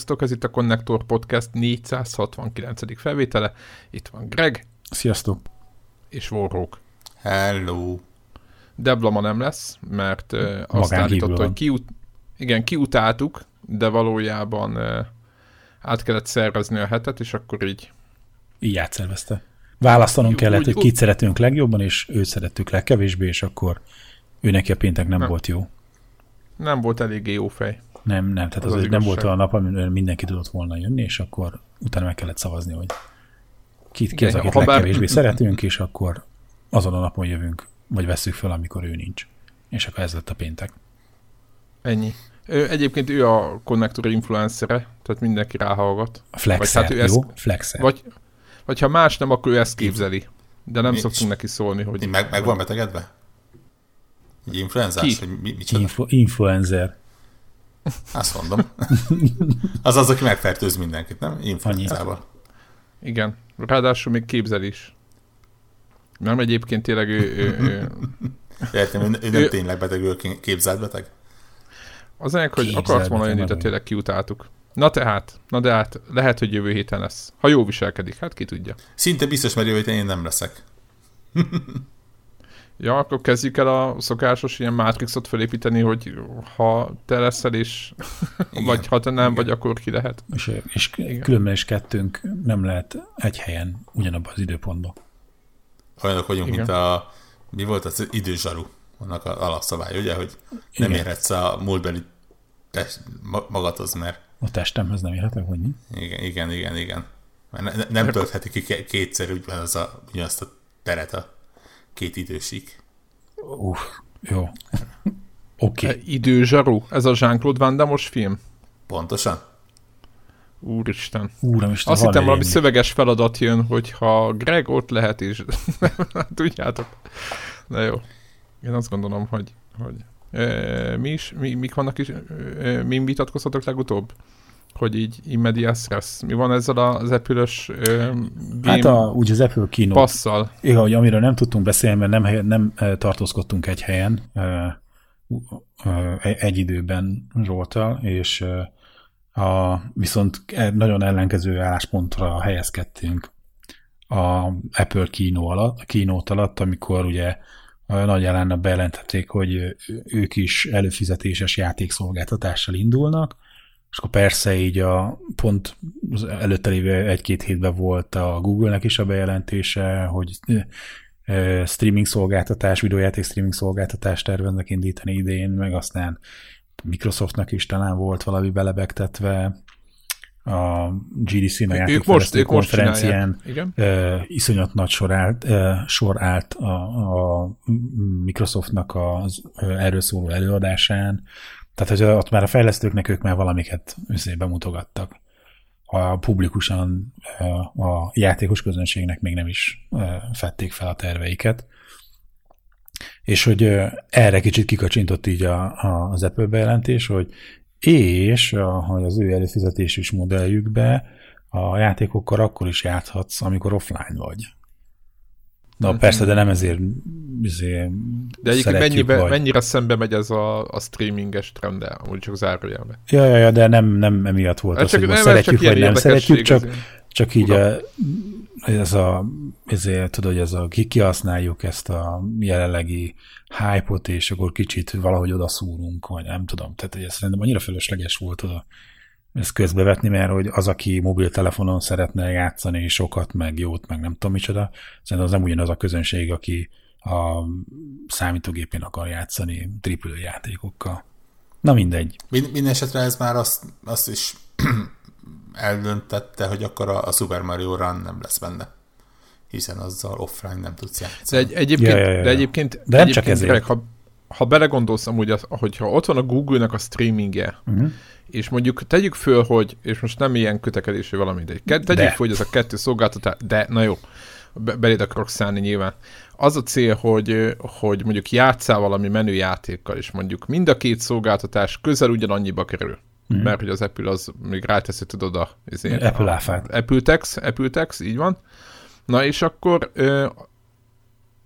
Sziasztok, ez itt a Connector Podcast 469. felvétele. Itt van Greg. Sziasztok. És Warrock. Hello. Debla ma nem lesz, mert uh, azt állította, hogy kiut, igen, kiutáltuk, de valójában uh, át kellett szervezni a hetet, és akkor így... Így átszervezte. Választanunk kellett, úgy, hogy kit szeretünk legjobban, és őt szerettük legkevésbé, és akkor ő neki a péntek nem, nem volt jó. Nem volt eléggé jó fej. Nem, nem, tehát az, az, az nem volt olyan nap, amikor mindenki tudott volna jönni, és akkor utána meg kellett szavazni, hogy ki, ki az, akit legkevésbé bár... szeretünk, és akkor azon a napon jövünk, vagy veszük fel, amikor ő nincs. És akkor ez lett a péntek. Ennyi. Ő, egyébként ő a konnektor influencere, tehát mindenki ráhallgat. Flexer, vagy hát ő jó? Ezt, Flexer. Vagy, vagy ha más nem, akkor ő ezt képzeli. De nem mi, szoktunk neki szólni, hogy... Meg, meg van betegedve? Egy influenzás? Ki? Hogy mi, Influ, influencer. Azt mondom. az az, aki megfertőz mindenkit, nem? Influenzával. Igen. Ráadásul még képzel is. Nem egyébként tényleg ő... ő, ő... Értem, ő, ő nem ő... tényleg beteg, ő képzelt beteg? Az ennek, hogy akart volna jönni, de tényleg kiutáltuk. Na tehát, na de hát lehet, hogy jövő héten lesz. Ha jó viselkedik, hát ki tudja. Szinte biztos, mert jövő héten én nem leszek. Ja, akkor kezdjük el a szokásos ilyen mátrixot felépíteni, hogy ha te leszel is, Igen. vagy ha te nem, Igen. vagy akkor ki lehet. És, és különben is kettőnk nem lehet egy helyen ugyanabban az időpontban. Olyanok vagyunk, Igen. mint a mi volt az időzsaru, annak az alapszabály, ugye, hogy nem Igen. érhetsz a múltbeli test, magadhoz, mert... A testemhez nem érhetek, hogy mi? Igen, igen, igen, igen. Mert ne, nem töltheti ki kétszer ugyanaz a, ugyanazt a teret a két idősik. Uff, jó. Oké. Okay. Időzsaru? Ez a Jean-Claude Van damme film? Pontosan. Úristen. Úristen, Azt hittem valami szöveges feladat jön, hogyha Greg ott lehet is. Tudjátok. Na jó. Én azt gondolom, hogy, hogy e, mi is, mi, mik vannak is, e, mi vitatkozhatok legutóbb? Hogy így immedias res. Mi van ezzel az Apple-ös Hát a, úgy az Apple keynote. Passzal. Igen, hogy amiről nem tudtunk beszélni, mert nem, nem tartózkodtunk egy helyen egy időben Zsoltal, és a, viszont e, nagyon ellenkező álláspontra helyezkedtünk a Apple keynote alatt, keynote alatt amikor ugye nagy jelenet bejelentették, hogy ők is előfizetéses játékszolgáltatással indulnak, és akkor persze így a pont az előtte lévő egy-két hétben volt a Google-nek is a bejelentése, hogy streaming szolgáltatás, videójáték streaming szolgáltatást terveznek indítani idén, meg aztán Microsoftnak is talán volt valami belebegtetve, a GDC-n a játékfejlesztő konferencián uh, iszonyat nagy sor állt, uh, sor állt a, a Microsoftnak az uh, erről szóló előadásán, tehát, hogy ott már a fejlesztőknek ők már valamiket bemutogattak. A publikusan a játékos közönségnek még nem is fették fel a terveiket. És hogy erre kicsit kikacsintott így a, a, az Apple bejelentés, hogy és hogy az ő előfizetés modelljükbe a játékokkal akkor is játszhatsz, amikor offline vagy. Na mm-hmm. persze, de nem ezért, ezért De egyébként mennyibe, mennyire szembe megy ez a, a streaminges trend, úgy csak zárójelbe. Ja, ja, ja, de nem, nem emiatt volt hát az, csak, hogy nem, szeretjük, vagy nem szeretjük, csak, csak így a, ez a, ezért tudod, hogy ez a, kihasználjuk ezt a jelenlegi hype-ot, és akkor kicsit valahogy odaszúrunk, vagy nem tudom. Tehát ez szerintem annyira fölösleges volt oda ezt közbevetni, mert hogy az, aki mobiltelefonon szeretne játszani sokat, meg jót, meg nem tudom micsoda, szerintem az nem ugyanaz a közönség, aki a számítógépén akar játszani triple játékokkal. Na mindegy. Mind, minden esetre ez már azt, azt is eldöntette, hogy akkor a, a Super Mario Run nem lesz benne. Hiszen azzal offline nem tudsz játszani. De, egy, egyébként, ja, ja, ja. de egyébként, de nem egyébként csak ezért. ha, ha belegondolsz amúgy, az, hogyha ott van a Google-nek a streamingje, uh-huh és mondjuk tegyük föl, hogy, és most nem ilyen kötekedés, vagy valami, de tegyük de. föl, hogy ez a kettő szolgáltatás, de na jó, be, beléd akarok szállni nyilván. Az a cél, hogy, hogy mondjuk játszál valami menüjátékkal, és mondjuk mind a két szolgáltatás közel ugyanannyiba kerül. Mm. Mert hogy az Apple az még ráteszi, tudod, a, azért, Apple áfát. Apple Tax, Apple Tax, így van. Na és akkor, ö,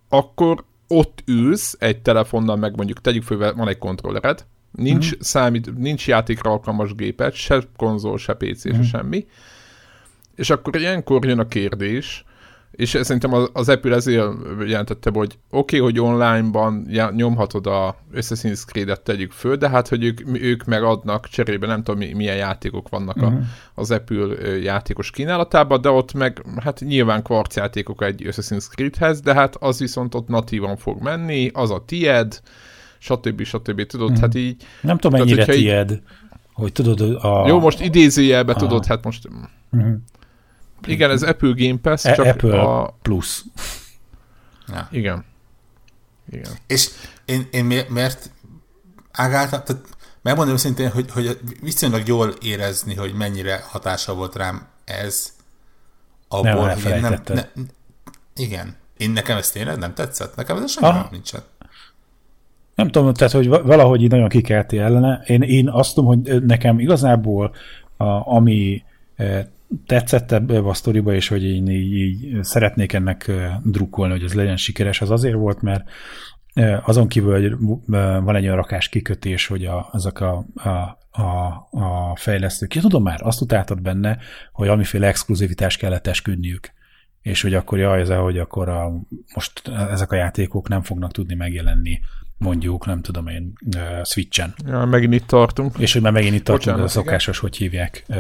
akkor ott ülsz egy telefonnal, meg mondjuk tegyük föl, van egy kontrollered, Nincs, uh-huh. számít, nincs játékra alkalmas gépet, se konzol, se PC, uh-huh. se semmi. És akkor ilyenkor jön a kérdés, és szerintem az, az Apple ezért jelentette, hogy oké, okay, hogy online-ban nyomhatod a Assassin's Creed-et tegyük föl, de hát, hogy ők, ők megadnak cserébe, nem tudom milyen játékok vannak uh-huh. a, mhm. az Apple játékos kínálatában, de ott meg, hát nyilván kvarc játékok egy Assassin's Creed-hez, de hát az viszont ott natívan fog menni, az a tied, stb. stb. Tudod, uh-huh. hát így... Nem tudom, mennyire tied, így, hogy tudod a... Jó, most idézőjelbe a... tudod, hát most... Uh-huh. Igen, ez Apple Game Pass, e- csak Apple a... Plus. Ja. Igen. Igen. És én, én miért ágáltam, tehát megmondom őszintén, hogy, hogy viszonylag jól érezni, hogy mennyire hatása volt rám ez, abból, nem hogy én nem, ne, igen. Én nekem ez tényleg nem tetszett? Nekem ez semmi ah. nincsen. Nem tudom, tehát, hogy valahogy így nagyon kikelti ellene. Én, én azt tudom, hogy nekem igazából a, ami eh, tetszett ebbe a sztoriba, és hogy én így, így szeretnék ennek drukkolni, hogy ez legyen sikeres, az azért volt, mert azon kívül, hogy van egy olyan rakás kikötés, hogy a, azok a, a, a, a fejlesztők, ja, tudom már, azt utáltad benne, hogy amiféle exkluzivitást kellett esküdniük és hogy akkor jaj, ez hogy akkor a, most ezek a játékok nem fognak tudni megjelenni mondjuk, nem tudom én, uh, Switchen. Ja, megint itt tartunk. És hogy már megint itt tartunk, Bocsánat, a szokásos, igen. hogy hívják, uh,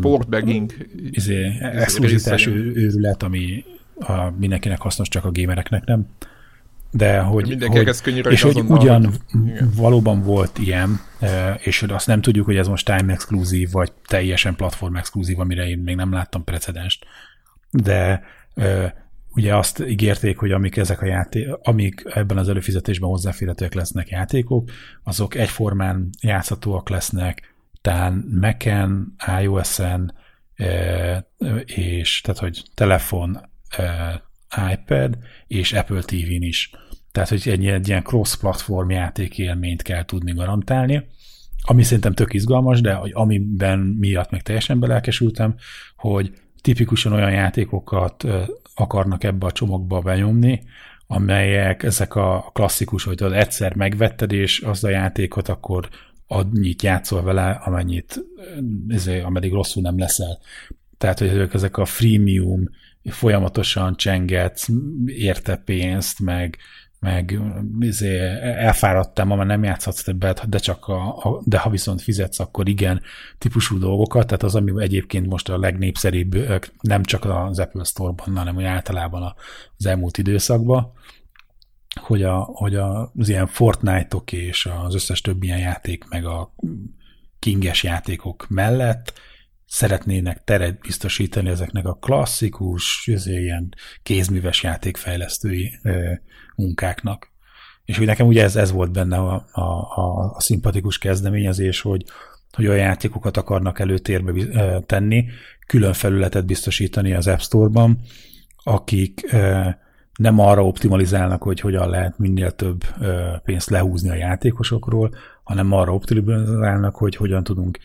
Portbagging. Izé, exkluzitás őrület, ami a, mindenkinek hasznos, csak a gamereknek nem. De hogy, hogy és hogy ugyan hogy... valóban volt ilyen, és hogy azt nem tudjuk, hogy ez most time exkluzív, vagy teljesen platform exkluzív, amire én még nem láttam precedenst. De ugye azt ígérték, hogy amik ezek a játék, amik ebben az előfizetésben hozzáférhetőek lesznek játékok, azok egyformán játszhatóak lesznek, talán Mac-en, iOS-en, és tehát, hogy telefon, iPad és Apple TV-n is. Tehát, hogy egy, egy ilyen cross-platform játékélményt kell tudni garantálni, ami szerintem tök izgalmas, de hogy amiben miatt meg teljesen belelkesültem, hogy tipikusan olyan játékokat akarnak ebbe a csomagba benyomni, amelyek ezek a klasszikus, hogy az egyszer megvetted, és az a játékot akkor annyit játszol vele, amennyit, ezért, ameddig rosszul nem leszel. Tehát, hogy ezek, ezek a freemium, folyamatosan csengetsz, érte pénzt, meg, meg izé, elfáradtam, ma már nem játszhatsz többet, de, csak a, a, de ha viszont fizetsz, akkor igen, típusú dolgokat, tehát az, ami egyébként most a legnépszerűbb, nem csak az Apple Store-ban, hanem úgy általában az elmúlt időszakban, hogy, a, hogy az ilyen Fortnite-ok és az összes több ilyen játék, meg a kinges játékok mellett szeretnének teret biztosítani ezeknek a klasszikus, ilyen kézműves játékfejlesztői munkáknak. És hogy nekem ugye ez, ez volt benne a, a, a, a szimpatikus kezdeményezés, hogy, hogy olyan játékokat akarnak előtérbe tenni, külön felületet biztosítani az App Store-ban, akik nem arra optimalizálnak, hogy hogyan lehet minél több pénzt lehúzni a játékosokról, hanem arra optimalizálnak, hogy hogyan tudunk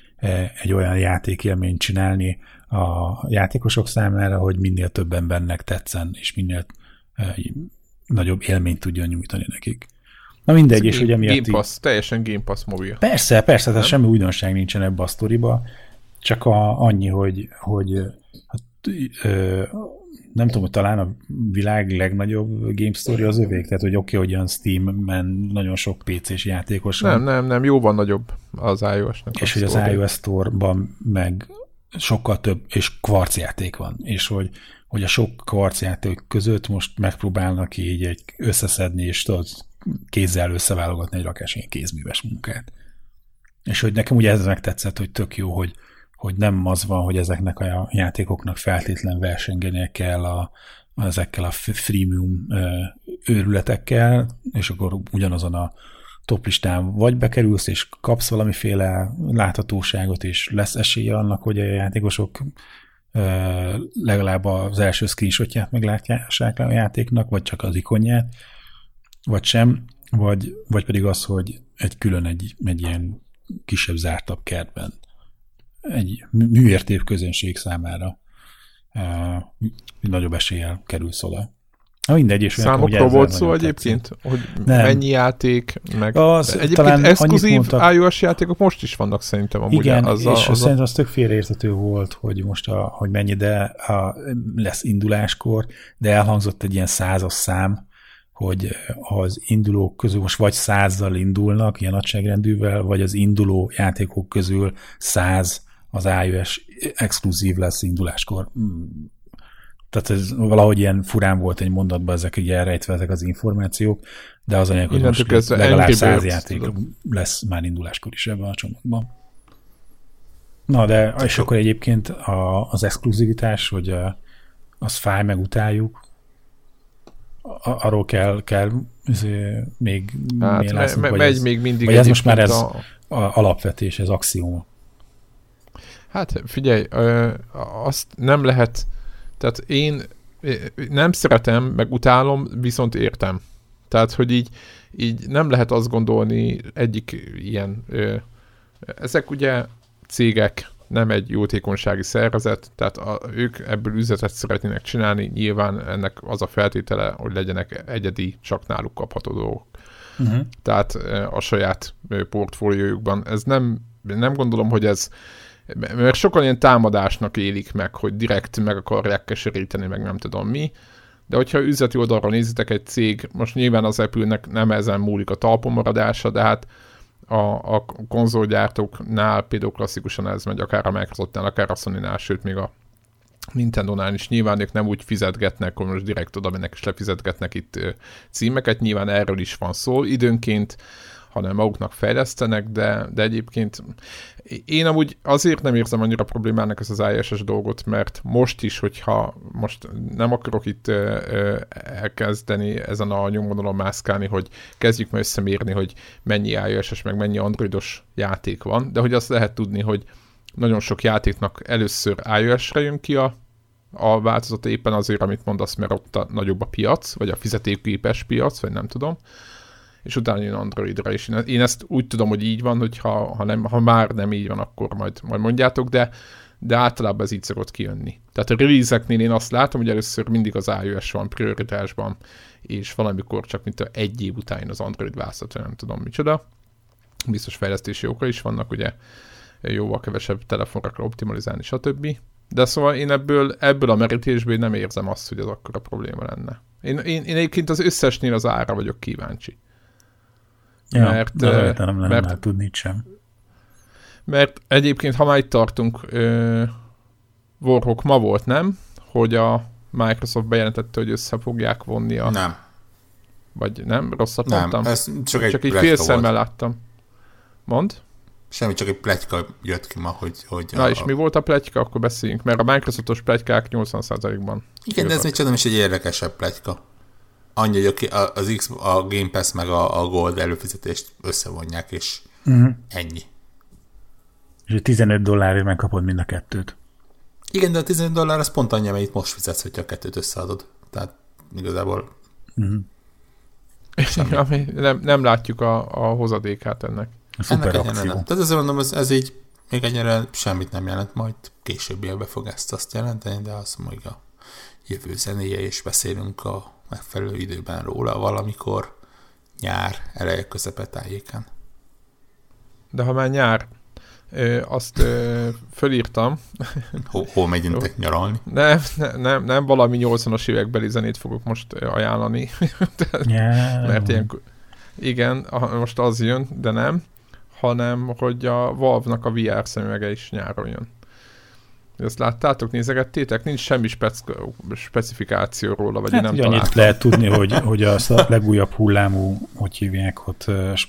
egy olyan játékélményt csinálni a játékosok számára, hogy minél több embernek tetszen, és minél nagyobb élményt tudjon nyújtani nekik. Na mindegy, és ugye miatt... Game Pass, így... teljesen Game Pass mobil. Persze, persze, tehát semmi újdonság nincsen ebbe a sztoriba, csak a, annyi, hogy, hogy hát, ö, nem tudom, hogy talán a világ legnagyobb game story az övék, tehát hogy oké, okay, hogy olyan Steam-men nagyon sok PC-s játékos van. Nem, nem, nem, jóval nagyobb az iOS-nek. És hogy az iOS Store-ban meg sokkal több, és kvarc játék van, és hogy, hogy a sok kvarc játék között most megpróbálnak így egy összeszedni, és tudod, kézzel összeválogatni egy rakás ilyen kézműves munkát. És hogy nekem ugye ez megtetszett, hogy tök jó, hogy, hogy nem az van, hogy ezeknek a játékoknak feltétlen versengenie kell a, ezekkel a freemium őrületekkel, és akkor ugyanazon a toplistán vagy bekerülsz, és kapsz valamiféle láthatóságot, és lesz esélye annak, hogy a játékosok legalább az első screenshotját meglátják a játéknak, vagy csak az ikonját, vagy sem, vagy, vagy pedig az, hogy egy külön egy, egy ilyen kisebb, zártabb kertben egy műértép közönség számára uh, nagyobb eséllyel kerül oda. Na mindegy, és Számokról volt szó egyébként, hogy nem. mennyi játék, meg az, egyébként talán exkluzív mondtak, iOS játékok most is vannak szerintem amúgy. Igen, az és a, az szerintem az tök félreértető volt, hogy most a, hogy mennyi, de a, lesz induláskor, de elhangzott egy ilyen százas szám, hogy az indulók közül most vagy százzal indulnak, ilyen nagyságrendűvel, vagy az induló játékok közül száz az iOS exkluzív lesz induláskor. Tehát ez valahogy ilyen furán volt egy mondatban, ezek így elrejtve ezek az információk, de az anyag, hogy most ez legalább száz játék lesz már induláskor is ebben a csomagban. Na, de és akkor egyébként a, az exkluzivitás, hogy a, az fáj, meg utáljuk, arról kell, kell még hát, me, me, megy ez, még mindig vagy ez most már ez a... A alapvetés, ez axioma. Hát figyelj, azt nem lehet, tehát én nem szeretem, meg utálom, viszont értem. Tehát, hogy így, így nem lehet azt gondolni egyik ilyen, ö, ezek ugye cégek, nem egy jótékonysági szervezet, tehát a, ők ebből üzletet szeretnének csinálni, nyilván ennek az a feltétele, hogy legyenek egyedi, csak náluk kapható dolgok. Uh-huh. Tehát a saját portfóliójukban. Ez nem, nem gondolom, hogy ez mert sokan ilyen támadásnak élik meg, hogy direkt meg akarják keseríteni, meg nem tudom mi, de hogyha üzleti oldalról nézitek egy cég, most nyilván az Apple-nek nem ezen múlik a talpon maradása, de hát a, a konzolgyártóknál például klasszikusan ez megy, akár a Microsoftnál, akár a Sony-nál, sőt még a Nintendo-nál is. Nyilván ők nem úgy fizetgetnek, hogy most direkt oda mennek és lefizetgetnek itt címeket, nyilván erről is van szó. Időnként hanem maguknak fejlesztenek, de, de egyébként én amúgy azért nem érzem annyira problémának ezt az ISS dolgot, mert most is, hogyha most nem akarok itt elkezdeni ezen a nyomvonalon mászkálni, hogy kezdjük meg összemérni, hogy mennyi iOS-es, meg mennyi androidos játék van, de hogy azt lehet tudni, hogy nagyon sok játéknak először iOS-re jön ki a, a változata éppen azért, amit mondasz, mert ott a nagyobb a piac, vagy a fizetőképes piac, vagy nem tudom és utána jön Androidra, és én ezt úgy tudom, hogy így van, hogy ha, ha, nem, ha már nem így van, akkor majd, majd mondjátok, de, de általában ez így szokott kijönni. Tehát a release én azt látom, hogy először mindig az iOS van prioritásban, és valamikor csak mint egy év után az Android választott, nem tudom micsoda. Biztos fejlesztési oka is vannak, ugye jóval kevesebb telefonra kell optimalizálni, stb. De szóval én ebből, ebből a merítésből nem érzem azt, hogy ez akkor a probléma lenne. Én, én, én egyébként az összesnél az ára vagyok kíváncsi. Ja, mert, de nem lenne mert, tudni sem. Mert egyébként, ha már itt tartunk, uh, Warhawk ma volt, nem? Hogy a Microsoft bejelentette, hogy össze fogják vonni a... Nem. Vagy nem? Rosszat nem, mondtam? ez csak egy Csak egy fél szemmel láttam. Mond? Semmi, csak egy pletyka jött ki ma, hogy... hogy Na a... és mi volt a pletyka? Akkor beszéljünk, mert a Microsoftos pletykák 80%-ban. Igen, de ez még csak nem is egy érdekesebb pletyka annyi, hogy az X, a Game Pass meg a, a Gold előfizetést összevonják, és uh-huh. ennyi. És 15 dollárért megkapod mind a kettőt. Igen, de a 15 dollár az pont annyi, amit most fizetsz, hogyha a kettőt összeadod. Tehát igazából uh-huh. Ami nem, nem látjuk a, a hozadékát ennek. A ennek nem. Tehát azért mondom, ez, ez így még ennyire semmit nem jelent, majd később évben fog ezt azt jelenteni, de azt mondjuk a jövő zenéje, és beszélünk a megfelelő időben róla valamikor nyár eleje közepe tájéken. De ha már nyár, ö, azt ö, fölírtam. Hol, hol megyünk nyaralni? Nem, nem, nem, nem valami 80-as évekbeli zenét fogok most ajánlani. yeah. Mert ilyen, igen, most az jön, de nem, hanem hogy a Valve-nak a VR szemüvege is nyáron jön. Ezt láttátok, nézegettétek? Nincs semmi spec- specifikáció róla, vagy hát, nem találtam. Annyit lehet tudni, hogy, hogy a legújabb hullámú, hogy hívják ott,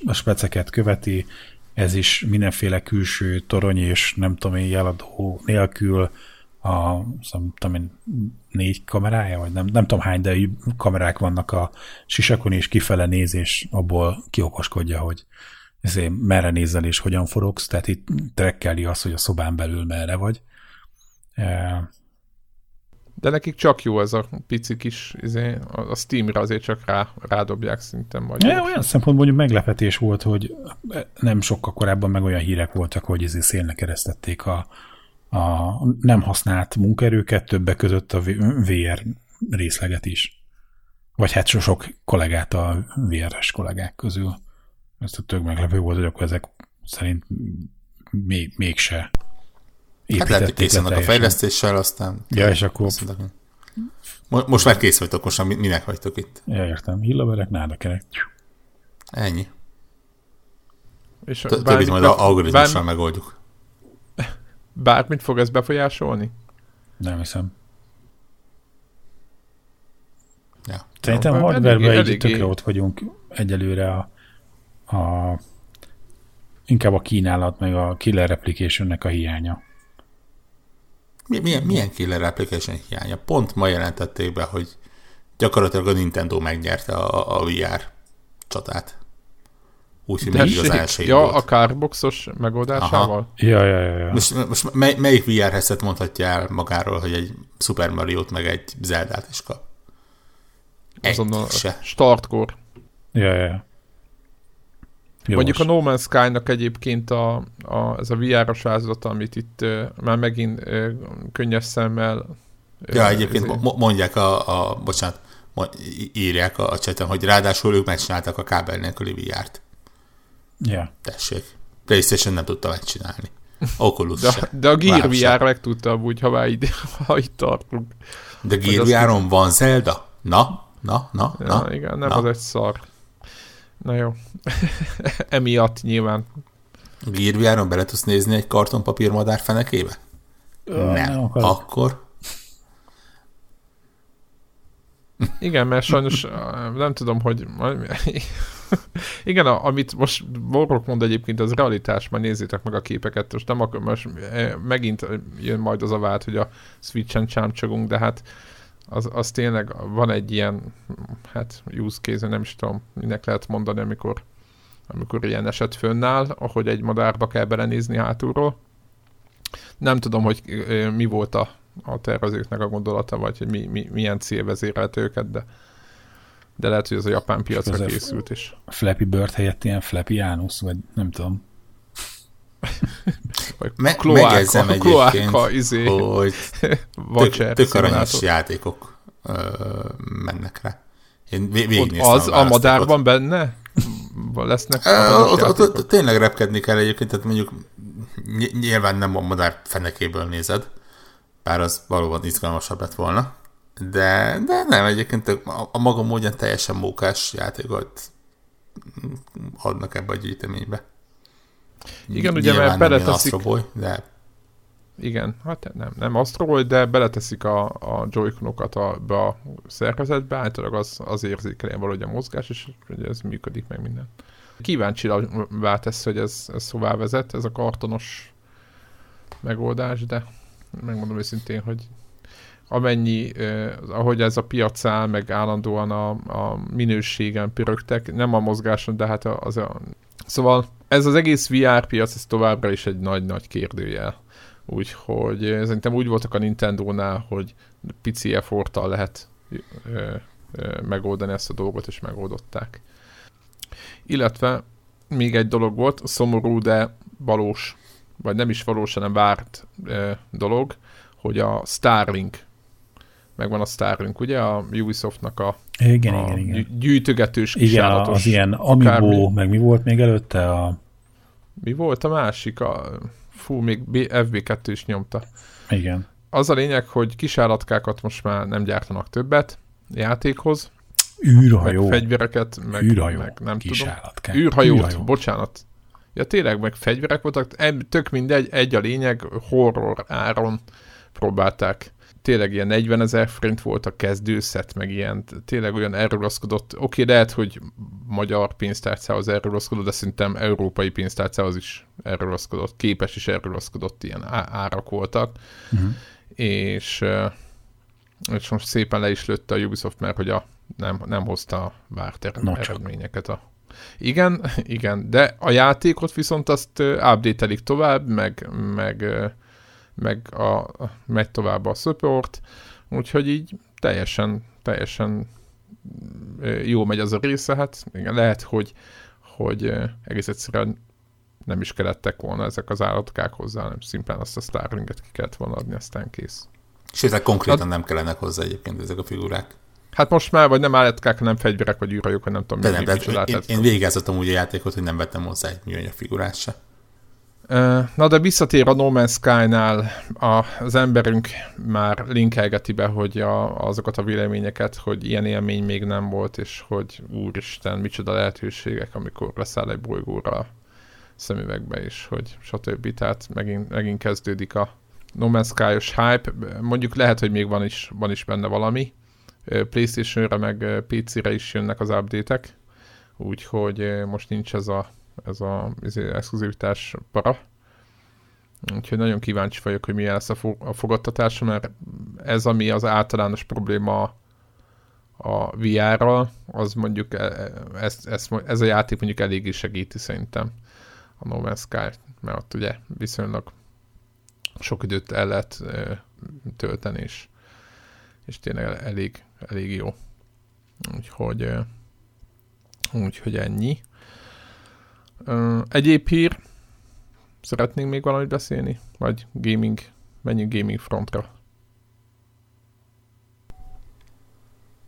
a speceket követi, ez is mindenféle külső torony és nem tudom én jeladó nélkül a nem tudom én, négy kamerája, vagy nem, nem tudom hány, de kamerák vannak a sisakon, és kifele néz, és abból kiokoskodja, hogy ezért merre nézel és hogyan forogsz, tehát itt trekkeli azt, hogy a szobán belül merre vagy. De nekik csak jó ez a pici kis, izé, a Steamre azért csak rá, rádobják szinten. Majd ja, olyan szempontból mondjuk meglepetés volt, hogy nem sokkal korábban meg olyan hírek voltak, hogy izé szélnek keresztették a, a nem használt munkerőket, többek között a VR részleget is. Vagy hát so sok kollégát a VRS kollégák közül. Ez a tök meglepő volt, hogy akkor ezek szerint még, mégse Hát lehet, hogy készen a fejlesztéssel, aztán... Ja, és akkor... Most már kész vagytok, most már minek vagytok itt? Ja, értem. Hillaverek, nádakerek. Ennyi. És Többit majd algoritmussal bár... megoldjuk. Bármit fog ez befolyásolni? Nem hiszem. Ja. Szerintem ja, hardware-ben így tökre ott vagyunk egyelőre a, a inkább a kínálat, meg a killer application a hiánya. Milyen, milyen killer application hiánya? Pont ma jelentették be, hogy gyakorlatilag a Nintendo megnyerte a, a VR csatát. Úgyhogy még az első Ja, volt. a Carboxos megoldásával? Aha. Ja, ja, ja. ja. Most, most mely, melyik VR headset mondhatja el magáról, hogy egy Super Mario-t meg egy Zelda-t is kap? Azonnal se. Startkor. Ja, ja, ja. Jogos. Mondjuk a No Man's Sky-nak egyébként a, a, ez a VR-os amit itt uh, már megint uh, könnyes szemmel uh, Ja, egyébként ezért... mondják a, a bocsánat, írják a, a chaten, hogy ráadásul ők megcsináltak a kábel nélküli VR-t. Ja. Tessék. PlayStation nem tudta megcsinálni. Oculus de, se. de a Gear VR meg tudta úgy, ha már itt, ha itt tartunk. De Gear vr van Zelda? Na? Na? Na? Ja, na? Igen, nem na. az egy szar. Na jó. Emiatt nyilván. Gírviáron bele tudsz nézni egy kartonpapír madár fenekébe? Ö, nem. nem Akkor? Igen, mert sajnos nem tudom, hogy... Igen, amit most Borok mond egyébként, az realitás, már nézzétek meg a képeket, most nem akar, most megint jön majd az a vált, hogy a Switch-en csámcsogunk, de hát az, az tényleg van egy ilyen, hát use case nem is tudom, minek lehet mondani, amikor, amikor ilyen eset fönnáll, ahogy egy madárba kell belenézni hátulról. Nem tudom, hogy mi volt a, a tervezőknek a gondolata, vagy hogy mi, mi, milyen cél vezérelt őket, de, de lehet, hogy ez a japán piacra készült is. Flappy Bird helyett ilyen Flappy Anus, vagy nem tudom. Me- kloáka, megjegyzem egyébként, kloáka, izé, hogy tök, tök aranyos játékok ö, mennek rá. Én Ott az a, a madárban benne? Lesznek ott, ott, ott, tényleg repkedni kell egyébként, tehát mondjuk nyilván nem a madár fenekéből nézed, bár az valóban izgalmasabb lett volna, de, de nem, egyébként a, a maga módján teljesen mókás játékot adnak ebbe a gyűjteménybe. Igen, ugye, mert beleteszik... Boy, de... Igen, hát nem, nem Astro de beleteszik a, a joyconokat a, be a szerkezetbe, általában az, az érzékeli valahogy a mozgás, és ugye ez működik meg minden. Kíváncsi tesz, hogy ez, ez hová vezet, ez a kartonos megoldás, de megmondom őszintén, hogy amennyi, eh, ahogy ez a piac áll, meg állandóan a, a minőségen pörögtek, nem a mozgáson, de hát az a... Szóval ez az egész VR piac, ez továbbra is egy nagy-nagy kérdőjel. Úgyhogy szerintem úgy voltak a Nintendo-nál, hogy pici efforttal lehet ö, ö, megoldani ezt a dolgot, és megoldották. Illetve még egy dolog volt, szomorú, de valós, vagy nem is valós, hanem várt ö, dolog, hogy a Starlink, megvan a Starlink, ugye, a Ubisoftnak a, igen, a igen, igen. gyűjtögetős Igen, az ilyen Amiibo, akármi. meg mi volt még előtte? A... Mi volt a másik? A, fú, még FB2 is nyomta. Igen. Az a lényeg, hogy kisállatkákat most már nem gyártanak többet játékhoz. űrhajó. Meg fegyvereket, meg, űrhajó. meg nem tudom. űrhajót, űrhajó. bocsánat. Ja tényleg, meg fegyverek voltak, tök mindegy, egy a lényeg, horror áron próbálták tényleg ilyen 40 ezer forint volt a kezdőszet, meg ilyen, tényleg olyan elrugaszkodott, oké, okay, lehet, hogy magyar pénztárcához elrugaszkodott, de szerintem európai pénztárcához is elrugaszkodott, képes is elrugaszkodott ilyen árak voltak, uh-huh. és, és most szépen le is lőtte a Ubisoft, mert hogy a, nem, nem hozta a várt eredményeket a igen, igen, de a játékot viszont azt update tovább, meg, meg meg a, megy tovább a support, úgyhogy így teljesen, teljesen jó megy az a része, hát igen, lehet, hogy, hogy egész egyszerűen nem is kelettek volna ezek az állatkák hozzá, hanem szimplán azt a Starlinget ki kellett volna adni, aztán kész. Sőt, hát konkrétan hát, nem kellenek hozzá egyébként ezek a figurák. Hát most már, vagy nem álletkák, hanem fegyverek, vagy űrhajók, vagy nem tudom, de mi, nem, mi, én, én végezzetem úgy a játékot, hogy nem vettem hozzá egy műanyag figurát se. Na de visszatér a No Man's Sky-nál a, az emberünk már linkelgeti be, hogy a, azokat a véleményeket, hogy ilyen élmény még nem volt, és hogy úristen, micsoda lehetőségek, amikor leszáll egy bolygóra szemüvegbe, és hogy stb. Tehát megint, megint kezdődik a No Man's Sky-os hype. Mondjuk lehet, hogy még van is, van is benne valami. Playstation-re meg PC-re is jönnek az update-ek, úgyhogy most nincs ez a ez a exkluzivitás para. Úgyhogy nagyon kíváncsi vagyok, hogy milyen lesz a, fo- a fogadtatása, mert ez, ami az általános probléma a VR-ral, az mondjuk e, e, ez, ez, ez a játék mondjuk eléggé segíti szerintem a No Man's Sky, mert ott ugye viszonylag sok időt el lehet tölteni, és, és tényleg elég, elég jó. Úgyhogy, úgyhogy ennyi. Egyéb hír? Szeretnénk még valamit beszélni? Vagy gaming? Menjünk gaming frontra.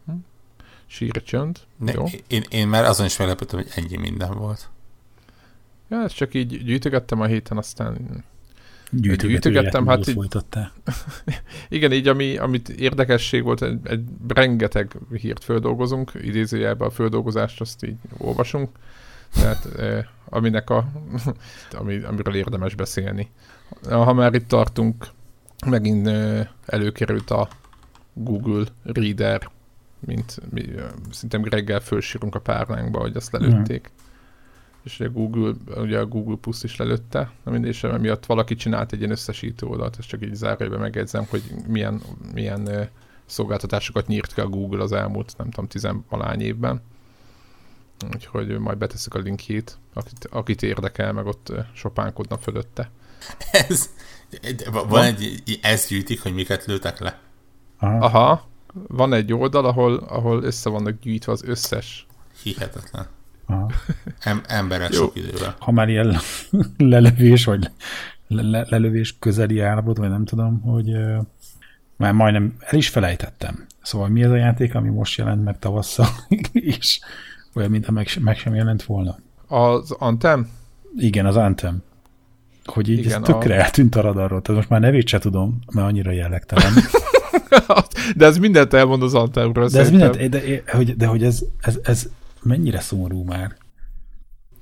Hm? Sír csönd. Ne, Jó. Én, én már azon is meglepődtem, hogy ennyi minden volt. Ja, ezt csak így gyűjtögettem a héten, aztán gyűjtögettem, hát így, igen, így ami, amit érdekesség volt, egy, egy rengeteg hírt földolgozunk, idézőjelben a földolgozást azt így olvasunk, tehát eh, aminek a, ami, amiről érdemes beszélni. Ha már itt tartunk, megint előkerült a Google Reader, mint mi, szerintem reggel fölsírunk a párnánkba, hogy azt lelőtték. Mm. És a Google, ugye a Google Plus is lelőtte, na mindegy, és miatt valaki csinált egy ilyen összesítő oldalt, ezt csak így zárójában megjegyzem, hogy milyen, milyen szolgáltatásokat nyírt ki a Google az elmúlt, nem tudom, tizenvalány évben Úgyhogy majd betesszük a linkjét, akit, akit érdekel, meg ott sopánkodna fölötte. Ez, van egy, ez gyűjtik, hogy miket lőtek le? Aha. Aha. Van egy oldal, ahol, ahol össze vannak gyűjtve az összes. Hihetetlen. Aha. Em, emberek Jó. sok idővel. Ha már ilyen lelövés, vagy le, lelövés közeli állapot, vagy nem tudom, hogy uh, már majdnem el is felejtettem. Szóval mi ez a játék, ami most jelent meg tavasszal, és olyan, mintha meg, meg sem jelent volna. Az Anthem? Igen, az Anthem. Hogy így Igen, ez tökre a... eltűnt a radarról. Tehát most már nevét se tudom, mert annyira jellegtelen. de ez mindent elmond az Anthemről De ez mindent, de, hogy, de hogy ez, ez, ez mennyire szomorú már.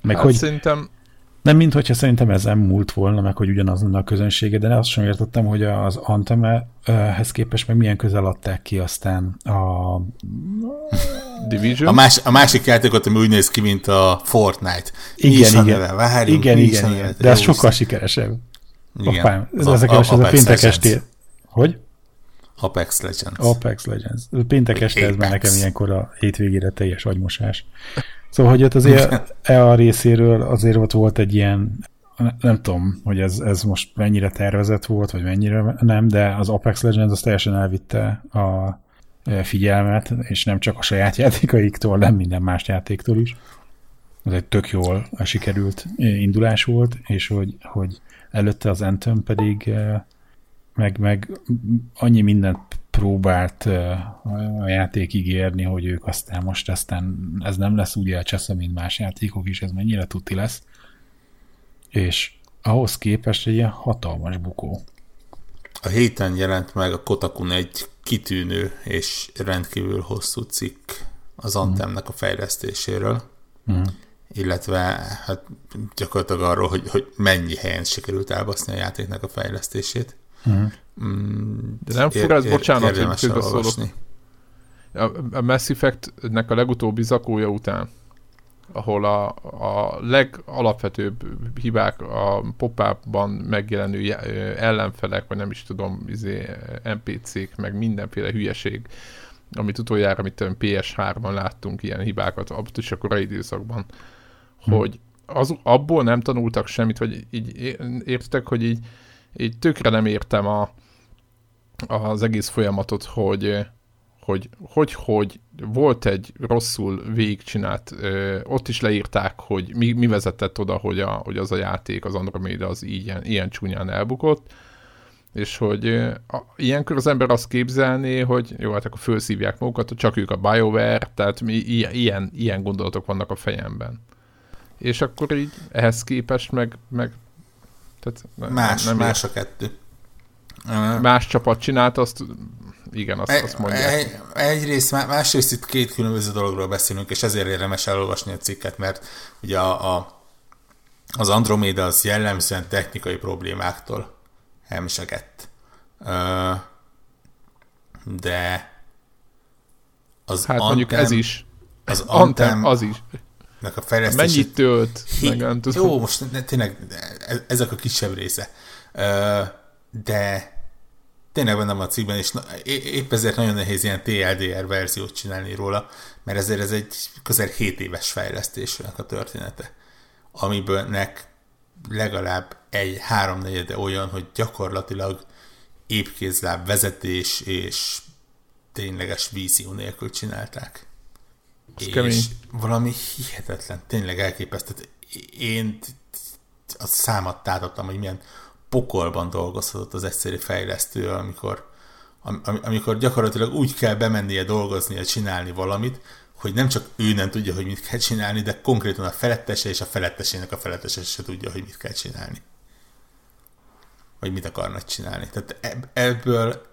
Meg hát hogy, szerintem nem mint hogyha szerintem ez nem múlt volna, meg hogy ugyanaz a közönsége, de azt sem értettem, hogy az Anthemhez képest meg milyen közel adták ki aztán a... Division? A, más, a másik játékot, ami úgy néz ki, mint a Fortnite. Igen, igen. Neve? Várjunk, igen, igen, igen. De ez sokkal sikeresebb. Igen. Apám, ez az, a, a, ez a péntek esti... Hogy? Apex Legends. Apex Legends. Péntek este ez már nekem ilyenkor a hétvégére teljes agymosás. Szóval, hogy ott azért e a részéről azért ott volt egy ilyen, nem tudom, hogy ez, ez most mennyire tervezett volt, vagy mennyire nem, de az Apex Legends az teljesen elvitte a e, figyelmet, és nem csak a saját játékaiktól, nem minden más játéktól is. Ez egy tök jól sikerült indulás volt, és hogy, hogy előtte az Anthem pedig e, meg, meg annyi mindent próbált a játék ígérni, hogy ők aztán most aztán ez nem lesz úgy elcseszve, mint más játékok is, ez mennyire tuti lesz. És ahhoz képest egy ilyen hatalmas bukó. A héten jelent meg a Kotakun egy kitűnő és rendkívül hosszú cikk az Antemnek a fejlesztéséről, mm. illetve hát gyakorlatilag arról, hogy, hogy mennyi helyen sikerült elbaszni a játéknak a fejlesztését. Mm. De nem fura ez, bocsánat, hogy közbeszólok. A, a Mass Effect-nek a legutóbbi zakója után, ahol a, a legalapvetőbb hibák a pop megjelenő ellenfelek, vagy nem is tudom, izé, NPC-k, meg mindenféle hülyeség, amit utoljára, amit PS3-ban láttunk ilyen hibákat, abban is a korai időszakban, hm. hogy az, abból nem tanultak semmit, vagy így értek, hogy így, így tökre nem értem a, az egész folyamatot, hogy hogy, hogy, hogy volt egy rosszul végigcsinált, ö, ott is leírták, hogy mi, mi vezetett oda, hogy, a, hogy az a játék, az Andromeda az ilyen, ilyen csúnyán elbukott, És hogy a, ilyenkor az ember azt képzelné, hogy jó, hát akkor felszívják magukat, csak ők a BioWare, tehát mi, ilyen, ilyen gondolatok vannak a fejemben. És akkor így ehhez képest meg, meg tehát más, nem más a kettő. Más csapat csinált, azt igen, azt, azt mondják. Egy, egyrészt, másrészt itt két különböző dologról beszélünk, és ezért érdemes elolvasni a cikket, mert ugye a, a, az Andromeda az jellemzően technikai problémáktól hemzsegett. De az Hát Antem, mondjuk ez is. Az Antem, Antem az is. A fejlesztési... Mennyit tölt? Meg nem tudom. Jó, most tényleg ezek a kisebb része. De tényleg benne van a cikkben, és épp ezért nagyon nehéz ilyen TLDR verziót csinálni róla, mert ezért ez egy közel 7 éves fejlesztésnek a története, amiből nek legalább egy háromnegyede olyan, hogy gyakorlatilag épkézláb vezetés és tényleges vízió nélkül csinálták. Ez és kemény. valami hihetetlen, tényleg elképesztő. Én a számat tárottam, hogy milyen pokolban dolgozhatott az egyszerű fejlesztő, amikor, am, amikor gyakorlatilag úgy kell bemennie dolgoznia, csinálni valamit, hogy nem csak ő nem tudja, hogy mit kell csinálni, de konkrétan a felettese és a felettesének a felettese se tudja, hogy mit kell csinálni. Vagy mit akarnak csinálni. Tehát ebből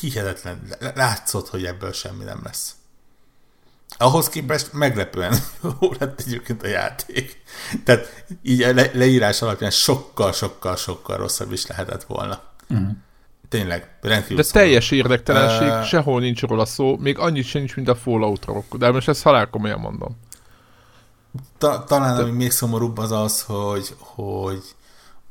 hihetetlen, látszott, hogy ebből semmi nem lesz. Ahhoz képest meglepően jó lett egyébként a játék. Tehát így a le- leírás alapján sokkal, sokkal, sokkal rosszabb is lehetett volna. Uh-huh. Tényleg, rendkívül De szó. teljes érdektelenség, uh, sehol nincs róla szó, még annyit sem nincs, mint a Fallout-ról. De most ezt halál komolyan mondom. Ta- talán De... ami még szomorúbb az az, hogy, hogy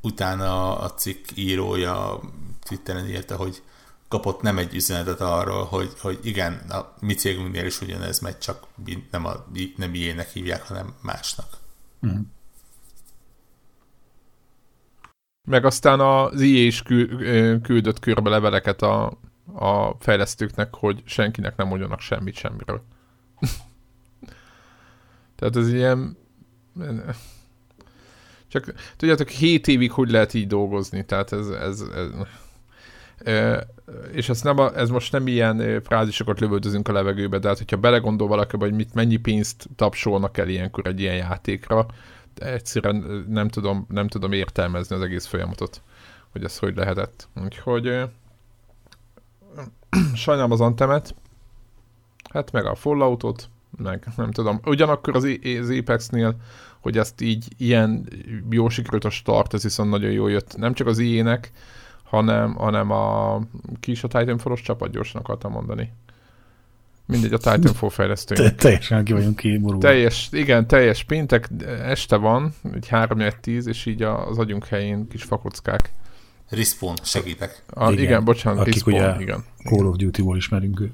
utána a cikk írója Twitteren írta, hogy kapott nem egy üzenetet arról, hogy, hogy igen, a mi cégünknél is ugyanez megy, csak nem, a, nem ilyenek hívják, hanem másnak. Mm. Meg aztán az IE is küldött körbe leveleket a, a fejlesztőknek, hogy senkinek nem mondjanak semmit semmiről. Tehát ez ilyen... Csak tudjátok, 7 évig hogy lehet így dolgozni, tehát ez, ez, ez és ez, nem a, ez most nem ilyen frázisokat lövöldözünk a levegőbe, de hát hogyha belegondol valaki, hogy mit, mennyi pénzt tapsolnak el ilyenkor egy ilyen játékra, egyszerűen nem tudom, nem tudom értelmezni az egész folyamatot, hogy ez hogy lehetett. Úgyhogy sajnálom az Antemet, hát meg a Falloutot, meg nem tudom. Ugyanakkor az, az Apex-nél, hogy ezt így ilyen jó sikerült a start, ez viszont nagyon jó jött. Nem csak az IE-nek, hanem, hanem a ki is a Titanfall-os csapat, gyorsan akartam mondani. Mindegy, a Titanfall fejlesztő. Te, teljesen ki vagyunk kiborulva. Teljes, igen, teljes péntek, este van, egy 3 10 és így az agyunk helyén kis fakockák. Respawn, segítek. A, igen, igen, bocsánat, Akik Respawn, ugye igen. Call of Duty-ból ismerünk ő.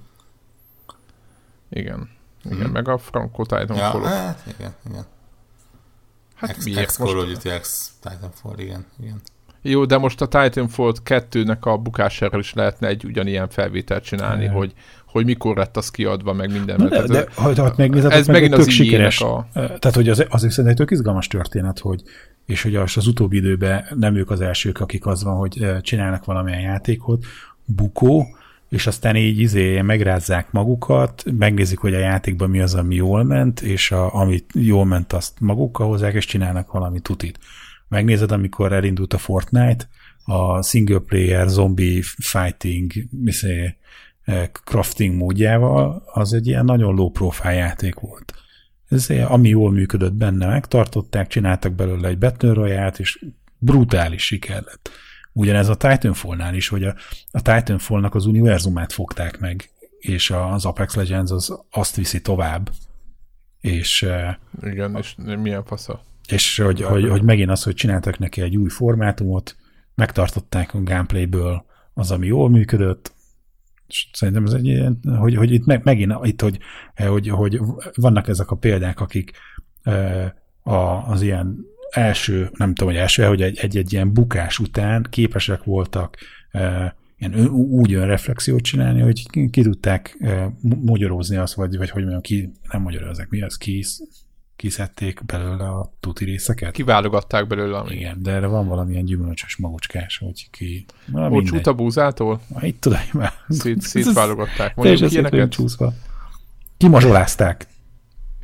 Igen. Igen, hmm. meg a Franco Titanfall. Ja, hát, igen, igen. Hát Ex, miért Ex most? Call of Duty X Titanfall, igen, igen. Jó, de most a Titanfall 2-nek a bukására is lehetne egy ugyanilyen felvételt csinálni, hmm. hogy, hogy mikor lett az kiadva, meg minden. Na de, de, ha, ha megnézed, ez meg megint az sikeres. A... Tehát, hogy az, az szerintem egy tök izgalmas történet, hogy és hogy az, az utóbbi időben nem ők az elsők, akik az van, hogy csinálnak valamilyen játékot, bukó, és aztán így izé megrázzák magukat, megnézik, hogy a játékban mi az, ami jól ment, és a, amit jól ment, azt magukkal hozzák, és csinálnak valami tutit megnézed, amikor elindult a Fortnite, a single player zombie fighting miszé, eh, crafting módjával, az egy ilyen nagyon low profile játék volt. Ez, ami jól működött benne, megtartották, csináltak belőle egy Battle royale és brutális siker lett. Ugyanez a Titanfall-nál is, hogy a, a Titanfall-nak az univerzumát fogták meg, és az Apex Legends az azt viszi tovább. És, eh, Igen, és milyen fasza? És hogy, hogy, hogy megint az, hogy csináltak neki egy új formátumot, megtartották a gameplayből az, ami jól működött, és szerintem ez egy ilyen, hogy, hogy itt meg, megint itt, hogy, hogy, hogy vannak ezek a példák, akik a, az ilyen első, nem tudom, hogy első, hogy egy, egy, egy ilyen bukás után képesek voltak ilyen úgy önreflexiót csinálni, hogy ki, tudták magyarózni azt, vagy, vagy hogy mondjam, ki, nem magyarozzák, mi az, ki, kiszedték belőle a tuti részeket. Kiválogatták belőle. Ami... Igen, de erre van valamilyen gyümölcsös magocskás, hogy ki... Hogy csuta búzától? Itt tudom, már. Szét, szétválogatták. Mondjuk ilyeneket. Csúszva. Kimazsolázták.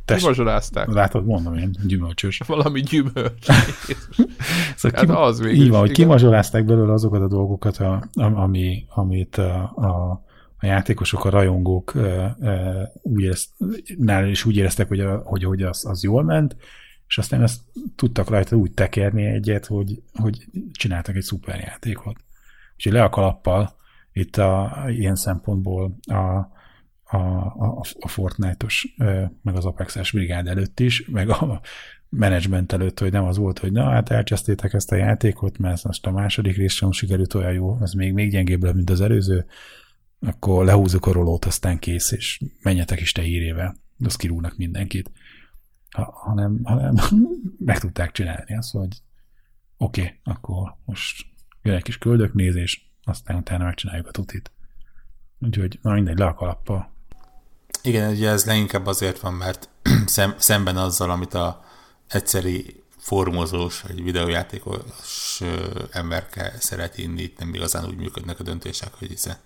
Tess, Kimazsolázták. Látod, mondom én, gyümölcsös. Valami gyümölcs. szóval hát kim, az végül. Így van, hogy kimazsolázták belőle azokat a dolgokat, a, ami, amit a, a a játékosok, a rajongók úgy érezt, nál is úgy éreztek, hogy, a, hogy, hogy az, az jól ment, és aztán ezt tudtak rajta úgy tekerni egyet, hogy, hogy csináltak egy szuper játékot. Úgyhogy le a kalappal, itt a, ilyen szempontból a, a, a, a Fortnite-os, meg az Apex-es brigád előtt is, meg a menedzsment előtt, hogy nem az volt, hogy na, hát elcsesztétek ezt a játékot, mert most a második rész sem sikerült olyan jó, ez még, még gyengébb mint az előző, akkor lehúzok a rolót, aztán kész, és menjetek is te hírével. Azt kirúgnak mindenkit. Ha, hanem, hanem meg tudták csinálni azt, hogy oké, okay, akkor most jön egy kis köldöknézés, aztán utána megcsináljuk a tutit. Úgyhogy na mindegy, le a kalappa. Igen, ugye ez leginkább azért van, mert szem, szemben azzal, amit a egyszeri formozós, vagy videójátékos emberke szeret inni, itt nem igazán úgy működnek a döntések, hogy hiszen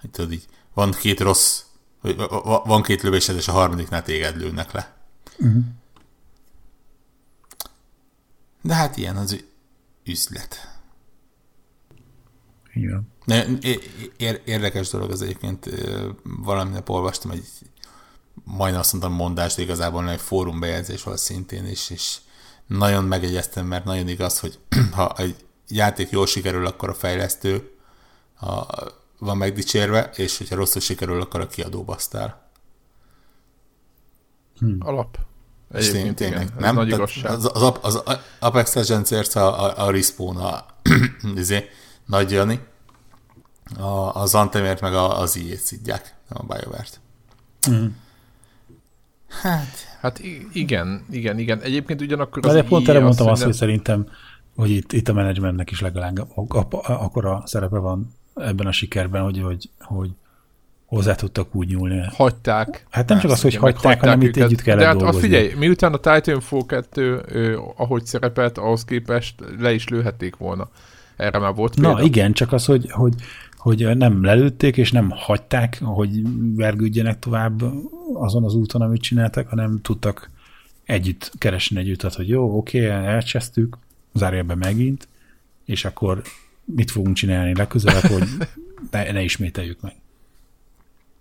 hogy tudod így, van két rossz, van két lövésed, és a harmadiknál téged lőnek le. Uh-huh. De hát ilyen az üzlet. Igen. Érdekes dolog az egyébként, valami nap olvastam egy majdnem azt mondtam mondást, de igazából egy fórum bejegyzés volt szintén is, és nagyon megegyeztem, mert nagyon igaz, hogy ha egy játék jól sikerül, akkor a fejlesztő a van megdicsérve, és hogyha rosszul sikerül, akkor a kiadó basztál. Hmm. Alap. Egyébként tényleg, igen, nem? Nagy az, az, az, az Apex Legends a, a, a Respawn, a izé, Nagy Jani, a, az Antemért meg a, az IE-t szidják, nem a BioWare-t. Hmm. Hát... Hát igen, igen, igen. Egyébként ugyanakkor az De pont erre mondtam azt, hogy szerintem, hogy itt, itt a menedzsmentnek is legalább akkor a szerepe van ebben a sikerben, hogy, hogy, hogy hozzá tudtak úgy nyúlni. Hagyták. Hát nem csak az, hogy hagyták, hagyták, hanem itt együtt kellett De hát dolgozni. figyelj, miután a Titanfall 2, ő, ahogy szerepelt, ahhoz képest le is lőhették volna. Erre már volt példa. Na igen, csak az, hogy, hogy, hogy nem lelőtték, és nem hagyták, hogy vergődjenek tovább azon az úton, amit csináltak, hanem tudtak együtt keresni egy utat, hogy jó, oké, elcsesztük, zárjában megint, és akkor mit fogunk csinálni legközelebb, hogy ne, ne ismételjük meg.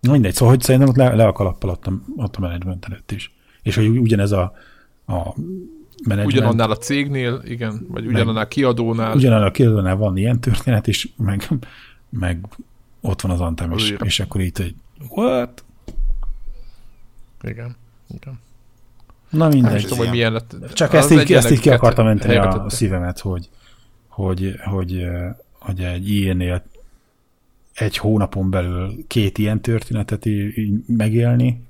Mindegy, szóval hogy szerintem ott le, le a kalappal ott a, ott a menedzsment előtt is. És hogy ugyanez a, a menedzsment... Ugyanannál a cégnél, igen, vagy ugyanannál a kiadónál. Ugyanannál a kiadónál van ilyen történet, és meg, meg ott van az Anthem, és, és akkor így, hogy what? Igen, igen. Na mindegy. Nem tudom, hogy milyen lett. Csak ezt így, ezt így ki akartam menteni a, a szívemet, hogy, hogy, hogy, hogy egy ilyennél egy hónapon belül két ilyen történetet így megélni,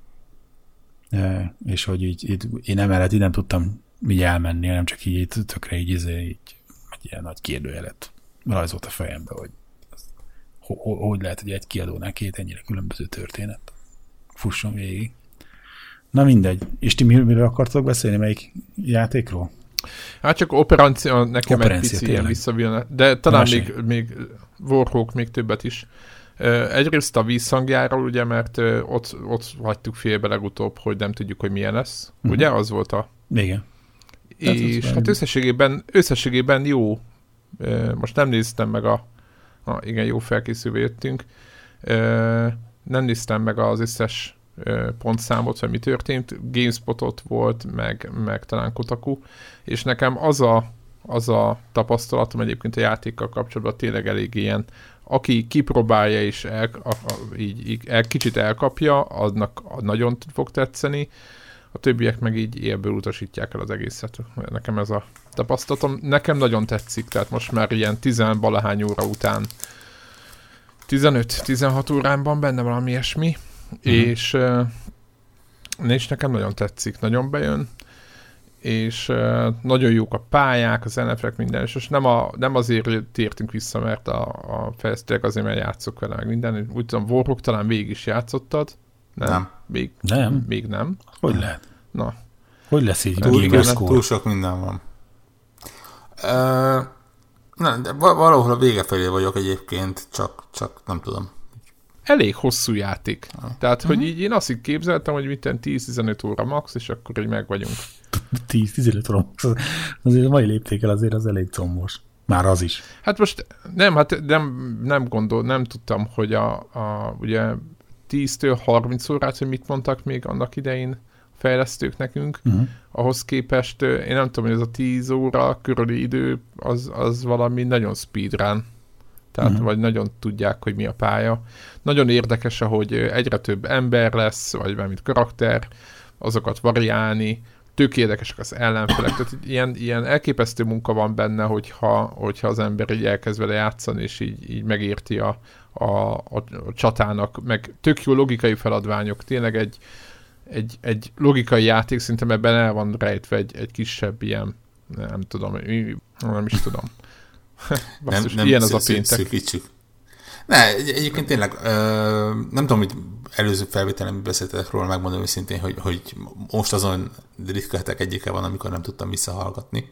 és hogy így, így én emellett így nem tudtam így elmenni, nem csak így tökre így, izé, így egy ilyen nagy kérdőjelet rajzolt a fejembe, hogy hogy lehet, hogy egy kiadónál két ennyire különböző történet fusson végig. Na mindegy. És ti miről akartok beszélni? Melyik játékról? Hát csak operáció nekem Operencia, egy pici ilyen visszavillana, de talán még, még Warhawk még többet is. Egyrészt a vízhangjáról, ugye, mert ott, ott hagytuk félbe legutóbb, hogy nem tudjuk, hogy milyen lesz. Uh-huh. Ugye? Az volt a... Igen. És hát, hát összességében, összességében jó. Most nem néztem meg a... a igen, jó felkészülve jöttünk. Nem néztem meg az összes pontszámot, hogy mi történt. GameSpotot volt, meg, meg talán Kotaku, és nekem az a, az a tapasztalatom egyébként a játékkal kapcsolatban tényleg elég ilyen, aki kipróbálja és el, a, a, így, így el, kicsit elkapja, aznak nagyon fog tetszeni, a többiek meg így élből utasítják el az egészet. Nekem ez a tapasztalatom. Nekem nagyon tetszik, tehát most már ilyen 10 valahány óra után 15-16 óránban benne valami ilyesmi, uh-huh. és, és nekem nagyon tetszik, nagyon bejön, és nagyon jók a pályák, az nf minden, és nem, a, nem azért tértünk vissza, mert a, a fejlesztőek azért, mert játszok vele, meg minden. Úgy tudom, Warhawk talán végig is játszottad. Nem. nem. Még, nem. Még nem. Hogy lehet? Na. Hogy lesz így túl, túl, túl sok minden van. Uh, nem, de valahol a vége felé vagyok egyébként, csak, csak nem tudom. Elég hosszú játék. Ah. Tehát, hogy uh-huh. így én azt így képzeltem, hogy mitten 10-15 óra max, és akkor így meg vagyunk. 10-15 óra Azért a mai léptékel azért az elég combos. Már az is. Hát most nem, hát nem, nem gondol, nem tudtam, hogy a, a ugye 10-től 30 órát, hogy mit mondtak még annak idején fejlesztők nekünk, uh-huh. ahhoz képest én nem tudom, hogy ez a 10 óra körüli idő az, az valami nagyon speedrun. Tehát uh-huh. vagy nagyon tudják, hogy mi a pálya. Nagyon érdekes, hogy egyre több ember lesz, vagy valamit karakter, azokat variálni, tök érdekesek az ellenfelek, tehát ilyen, ilyen elképesztő munka van benne, hogyha, hogyha az ember így elkezd vele játszani, és így, így megérti a, a, a, a csatának, meg tök jó logikai feladványok, tényleg egy, egy, egy logikai játék, szerintem ebben el van rejtve egy, egy kisebb ilyen, nem tudom, nem is tudom. Basszus, nem, nem ilyen az a péntek. Szűkítsük. Ne, egyébként tényleg, ö, nem tudom, hogy előző felvételen beszéltetek róla, megmondom őszintén, hogy, hogy most azon ritka hetek egyike van, amikor nem tudtam visszahallgatni.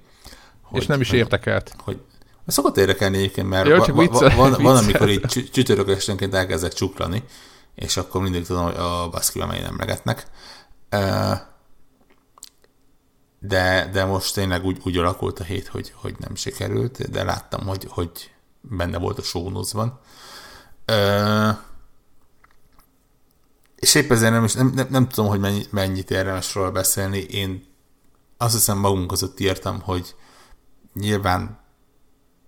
Hogy, És nem is érdekelt. Hogy, szokott érdekelni egyébként, mert Jó, va, va, vicce, van, van, amikor így csütörtök esténként elkezdek csuklani, és akkor mindig tudom, hogy a baszkivel mely emlegetnek. De, de most tényleg úgy, úgy alakult a hét, hogy, hogy nem sikerült, de láttam, hogy, hogy benne volt a sónuszban. És épp ezért nem, nem, nem, nem tudom, hogy mennyi, mennyit érdemes róla beszélni. Én azt hiszem magunk között írtam, hogy nyilván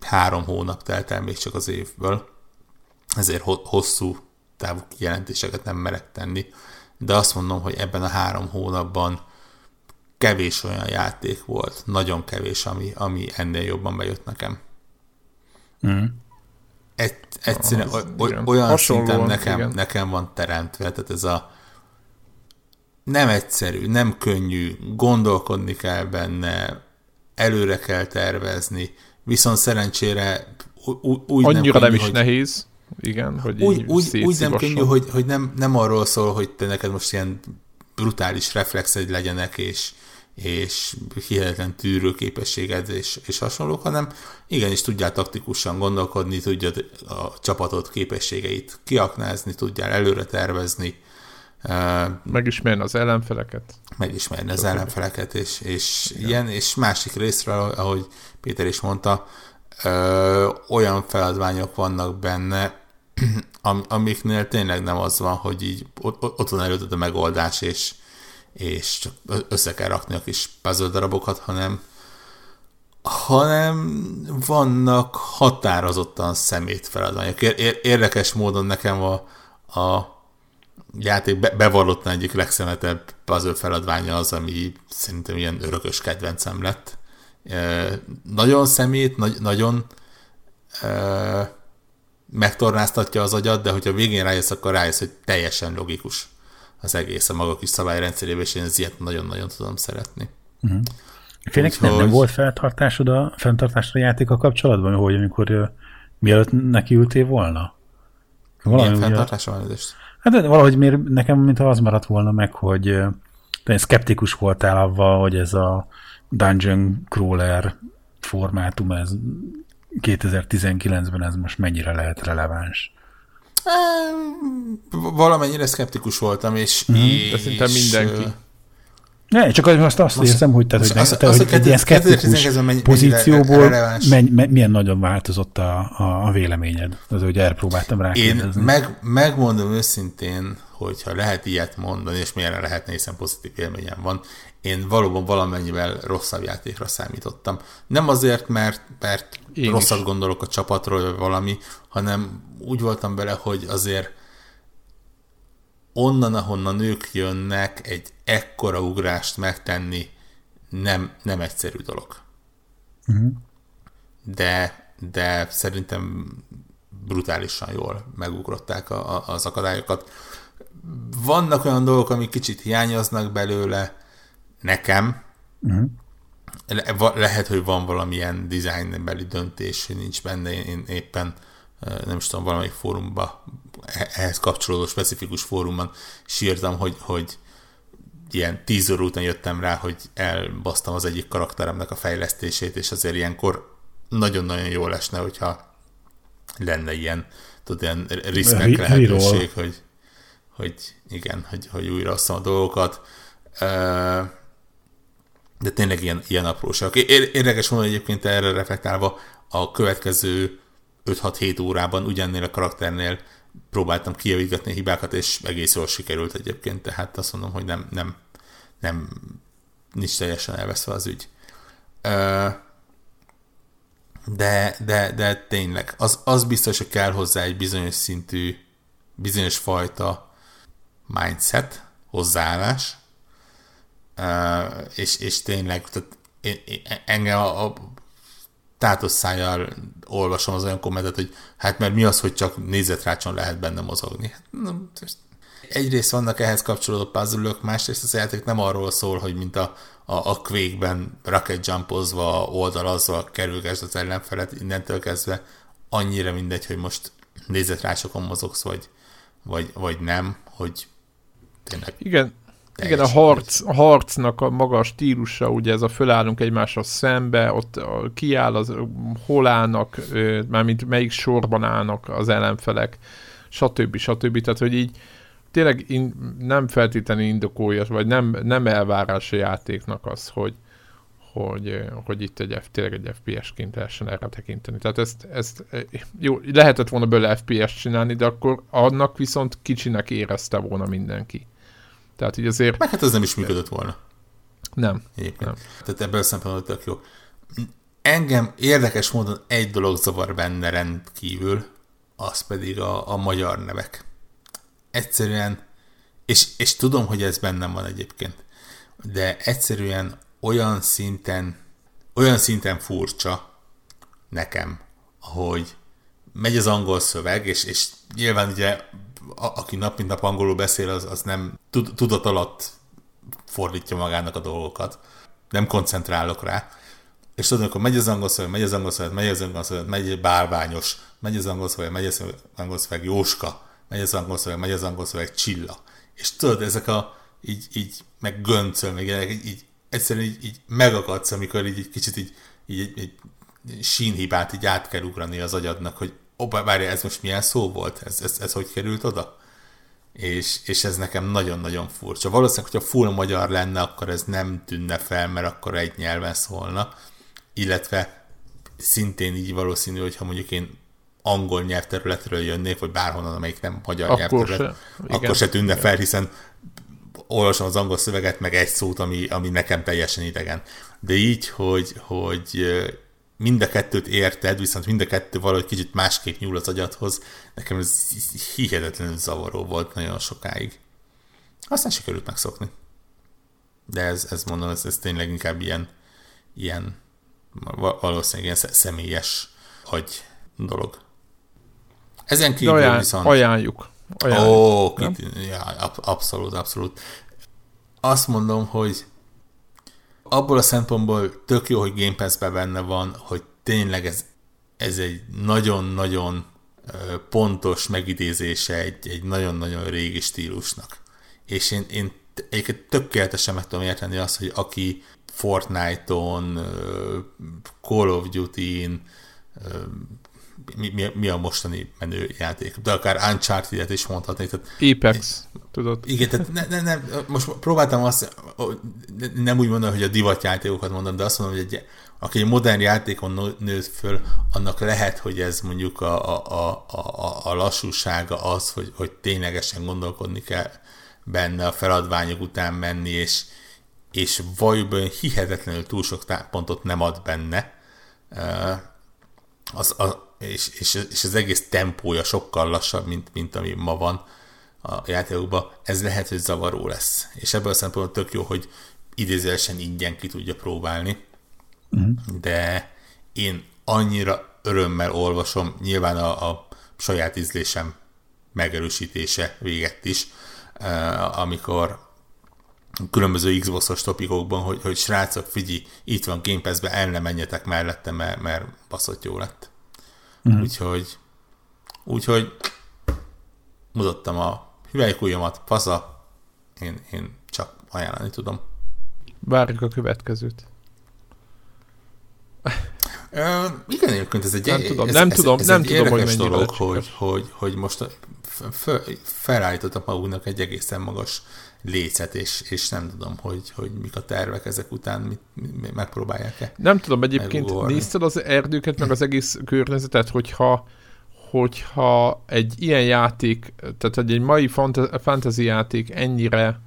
három hónap telt el még csak az évből, ezért hosszú távú kijelentéseket nem merek tenni, de azt mondom, hogy ebben a három hónapban kevés olyan játék volt, nagyon kevés, ami, ami ennél jobban bejött nekem. Mm. Egy, egyszerűen az, olyan Hasonlóan, szinten nekem, nekem van teremtve, tehát ez a nem egyszerű, nem könnyű, gondolkodni kell benne, előre kell tervezni, viszont szerencsére úgy Annyira nem, könnyű, nem is hogy, nehéz, igen, hogy úgy, úgy, úgy nem könnyű, hogy, hogy nem, nem arról szól, hogy te neked most ilyen brutális reflexed legyenek, és, és hihetetlen tűrőképességed és, és hasonlók, hanem igenis tudjál taktikusan gondolkodni, tudjad a csapatot képességeit kiaknázni, tudjál előre tervezni. Megismerni az ellenfeleket. Megismerni az ellenfeleket, és, és ilyen, és másik részről, ahogy Péter is mondta, ö, olyan feladványok vannak benne, am, amiknél tényleg nem az van, hogy így ott, ott van előtted a megoldás, és, és csak össze kell rakni a kis puzzle darabokat, hanem, hanem vannak határozottan szemét feladványok. Érdekes módon nekem a, a játék be, bevallottan egyik legszemetebb puzzle feladványa az, ami szerintem ilyen örökös kedvencem lett. E, nagyon szemét, nagy, nagyon e, megtornáztatja az agyat, de hogyha végén rájössz, akkor rájössz, hogy teljesen logikus az egész a maga kis szabályrendszerében, és én ez ilyet nagyon-nagyon tudom szeretni. Uh-huh. Félek Úgyhogy... nem, nem volt feltartásod a, fenntartásra a játéka kapcsolatban, hogy amikor mielőtt nekiültél volna? Valami Milyen fenntartásra van ez? Hát valahogy miért, nekem mintha az maradt volna meg, hogy te szkeptikus voltál avval, hogy ez a dungeon crawler formátum, ez 2019-ben ez most mennyire lehet releváns? Valamennyire szkeptikus voltam, és... Mm. és De szinte mindenki. Ne, csak azt, azt most, érzem, hogy, tehát, hogy, az, te, az, hogy egy ilyen szkeptikus pozícióból menny, menny, milyen nagyon változott a, a, a véleményed. Az, hogy elpróbáltam rá. Én meg, megmondom őszintén, hogyha lehet ilyet mondani, és milyen lehetne, hiszen pozitív élményem van, én valóban valamennyivel rosszabb játékra számítottam. Nem azért, mert, mert rosszat is. gondolok a csapatról, vagy valami, hanem úgy voltam bele, hogy azért onnan, ahonnan nők jönnek, egy ekkora ugrást megtenni nem, nem egyszerű dolog. Uh-huh. De, de szerintem brutálisan jól megugrották a, a, az akadályokat. Vannak olyan dolgok, amik kicsit hiányoznak belőle, nekem. Uh-huh. Le, lehet, hogy van valamilyen designbeli döntés, hogy nincs benne, én éppen nem is tudom, valamelyik fórumban, ehhez kapcsolódó specifikus fórumban sírtam, hogy, hogy ilyen tíz óra után jöttem rá, hogy elbasztam az egyik karakteremnek a fejlesztését, és azért ilyenkor nagyon-nagyon jó lesne, hogyha lenne ilyen, tudod, ilyen riszkek lehetőség, hogy, hogy igen, hogy, hogy újra a dolgokat. De tényleg ilyen, ilyen apróság. Érdekes mondani egyébként erre reflektálva, a következő 5-6-7 órában ugyannél a karakternél próbáltam kijavítgatni hibákat, és egész jól sikerült egyébként, tehát azt mondom, hogy nem, nem, nem nincs teljesen elveszve az ügy. De, de, de tényleg, az, az biztos, hogy kell hozzá egy bizonyos szintű, bizonyos fajta mindset, hozzáállás, és, és tényleg tehát én, én, engem a, a tátoszájjal olvasom az olyan kommentet, hogy hát mert mi az, hogy csak nézetrácson lehet benne mozogni. Hát, na, egyrészt vannak ehhez kapcsolódó puzzle másrészt az játék nem arról szól, hogy mint a, a, a Quake-ben rocket jumpozva, oldalazva kerülgesd az ellenfelet, innentől kezdve annyira mindegy, hogy most nézetrácsokon mozogsz, vagy, vagy, vagy nem, hogy tényleg Igen, igen, a, harc, a harcnak a maga a stílusa, ugye ez a fölállunk egymásra szembe, ott kiáll az, hol állnak, mármint melyik sorban állnak az ellenfelek, stb. stb. Tehát, hogy így tényleg in, nem feltétlenül indokolja, vagy nem, nem elvárás a játéknak az, hogy, hogy, hogy itt egy, tényleg egy FPS-ként lehessen erre tekinteni. Tehát ezt, ezt jó, lehetett volna belőle FPS csinálni, de akkor annak viszont kicsinek érezte volna mindenki. Tehát így azért... Meg hát ez nem is működött volna. Nem. Egyébként. Nem. Tehát ebből a szempontból tök jó. Engem érdekes módon egy dolog zavar benne rendkívül, az pedig a, a magyar nevek. Egyszerűen, és, és tudom, hogy ez bennem van egyébként, de egyszerűen olyan szinten, olyan szinten furcsa nekem, hogy megy az angol szöveg, és, és nyilván ugye a, aki nap mint nap angolul beszél, az, az nem tud, tudat alatt fordítja magának a dolgokat. Nem koncentrálok rá. És tudod, akkor megy az angol szöveg, megy az angol szöveg, megy az angol szöveg, megy egy bálványos, megy az angol szöveg, megy az angol szöveg Jóska, megy az angol szöveg, megy az angol szöveg Csilla. És tudod, ezek a így, így meg göncöl, meg ilyenek, így, így egyszerűen így, így megakadsz, amikor így, így kicsit így, így, így, így sínhibát így át kell ugrani az agyadnak, hogy opa, várja, ez most milyen szó volt? Ez, ez, ez hogy került oda? És, és ez nekem nagyon-nagyon furcsa. Valószínűleg, hogyha full magyar lenne, akkor ez nem tűnne fel, mert akkor egy nyelven szólna. Illetve szintén így valószínű, hogyha mondjuk én angol nyelvterületről jönnék, vagy bárhonnan, amelyik nem magyar akkor nyelvterület, se, igen, akkor se tűnne fel, hiszen olvasom az angol szöveget, meg egy szót, ami, ami nekem teljesen idegen. De így, hogy, hogy mind a kettőt érted, viszont mind a kettő valahogy kicsit másképp nyúl az agyadhoz. Nekem ez hihetetlenül zavaró volt nagyon sokáig. Aztán sikerült megszokni. De ez, ez mondom, ez, ez tényleg inkább ilyen, ilyen valószínűleg ilyen személyes agy dolog. Ezen kívül ajánl, viszont... Ajánljuk. ajánljuk. Ó, kit, ja, abszolút, abszolút. Azt mondom, hogy abból a szempontból tök jó, hogy Game Pass-ben benne van, hogy tényleg ez, ez egy nagyon-nagyon pontos megidézése egy, egy nagyon-nagyon régi stílusnak. És én, én egyébként tökéletesen meg tudom érteni azt, hogy aki Fortnite-on, Call of Duty-n, mi, mi, mi a mostani menő játék, de akár Uncharted-et is mondhatnék. Apex, tudod. Igen, tehát ne, ne, ne, most próbáltam azt, nem úgy mondani, hogy a divat játékokat mondom, de azt mondom, hogy egy, aki egy modern játékon nőtt föl, annak lehet, hogy ez mondjuk a, a, a, a, a lassúsága az, hogy, hogy ténylegesen gondolkodni kell benne, a feladványok után menni, és, és valójában hihetetlenül túl sok pontot nem ad benne. Az, az, és, és, és az egész tempója sokkal lassabb, mint, mint ami ma van a játékokban, ez lehet, hogy zavaró lesz. És ebből a szempontból tök jó, hogy idézősen ingyen ki tudja próbálni, uh-huh. de én annyira örömmel olvasom, nyilván a, a saját ízlésem megerősítése véget is, uh, amikor különböző Xbox-os topikokban, hogy, hogy srácok, figyelj, itt van Game Pass-be, el ne menjetek mellette, mert, mert baszott jó lett. Uh-huh. Úgyhogy, úgyhogy mutattam a hüvelykújjamat, fasza, én, én csak ajánlani tudom. Várjuk a következőt. Uh, igen, egyébként ez egy, nem tudom, ez, nem ez, tudom, ez nem egy tudom, hogy dolog, hogy, hogy, hogy most felállítottak magunknak egy egészen magas lécet, és, és nem tudom, hogy, hogy mik a tervek ezek után, mit, mit megpróbálják-e. Nem tudom, egyébként nézted az erdőket, meg az egész környezetet, hogyha hogyha egy ilyen játék, tehát egy mai fantasy játék ennyire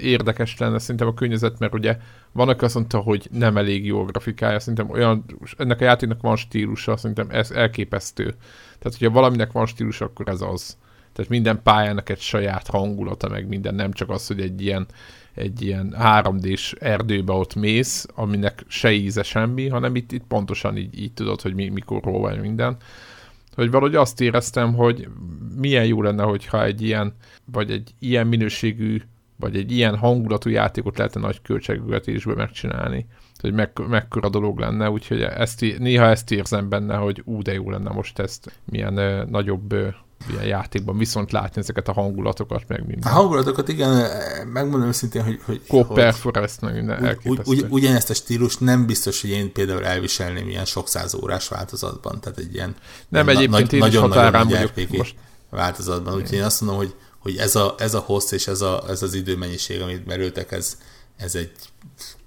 érdekes lenne szerintem a környezet, mert ugye van, aki azt mondta, hogy nem elég jó a grafikája, szerintem olyan, ennek a játéknak van stílusa, szerintem ez elképesztő. Tehát, hogyha valaminek van stílusa, akkor ez az. Tehát minden pályának egy saját hangulata, meg minden, nem csak az, hogy egy ilyen, egy ilyen 3D-s erdőbe ott mész, aminek se íze semmi, hanem itt, itt pontosan így, így tudod, hogy mi, mikor vagy minden. Hogy valahogy azt éreztem, hogy milyen jó lenne, hogyha egy ilyen, vagy egy ilyen minőségű vagy egy ilyen hangulatú játékot lehetne nagy költségvetésből megcsinálni. Hogy meg, mekkora dolog lenne, úgyhogy ezt, néha ezt érzem benne, hogy ú, de jó lenne most ezt milyen ö, nagyobb ö, ilyen játékban viszont látni ezeket a hangulatokat, meg minden. A hangulatokat igen, megmondom őszintén, hogy... hogy Copper Forest, meg minden ugy, ugy, ugy, Ugyanezt a stílus nem biztos, hogy én például elviselném ilyen sok száz órás változatban, tehát egy ilyen... Nem, egyébként na, én nagyon, is határán vagyok most. változatban, úgyhogy én azt mondom, hogy hogy ez a, ez a hossz és ez, a, ez az időmennyiség, amit merültek, ez, ez egy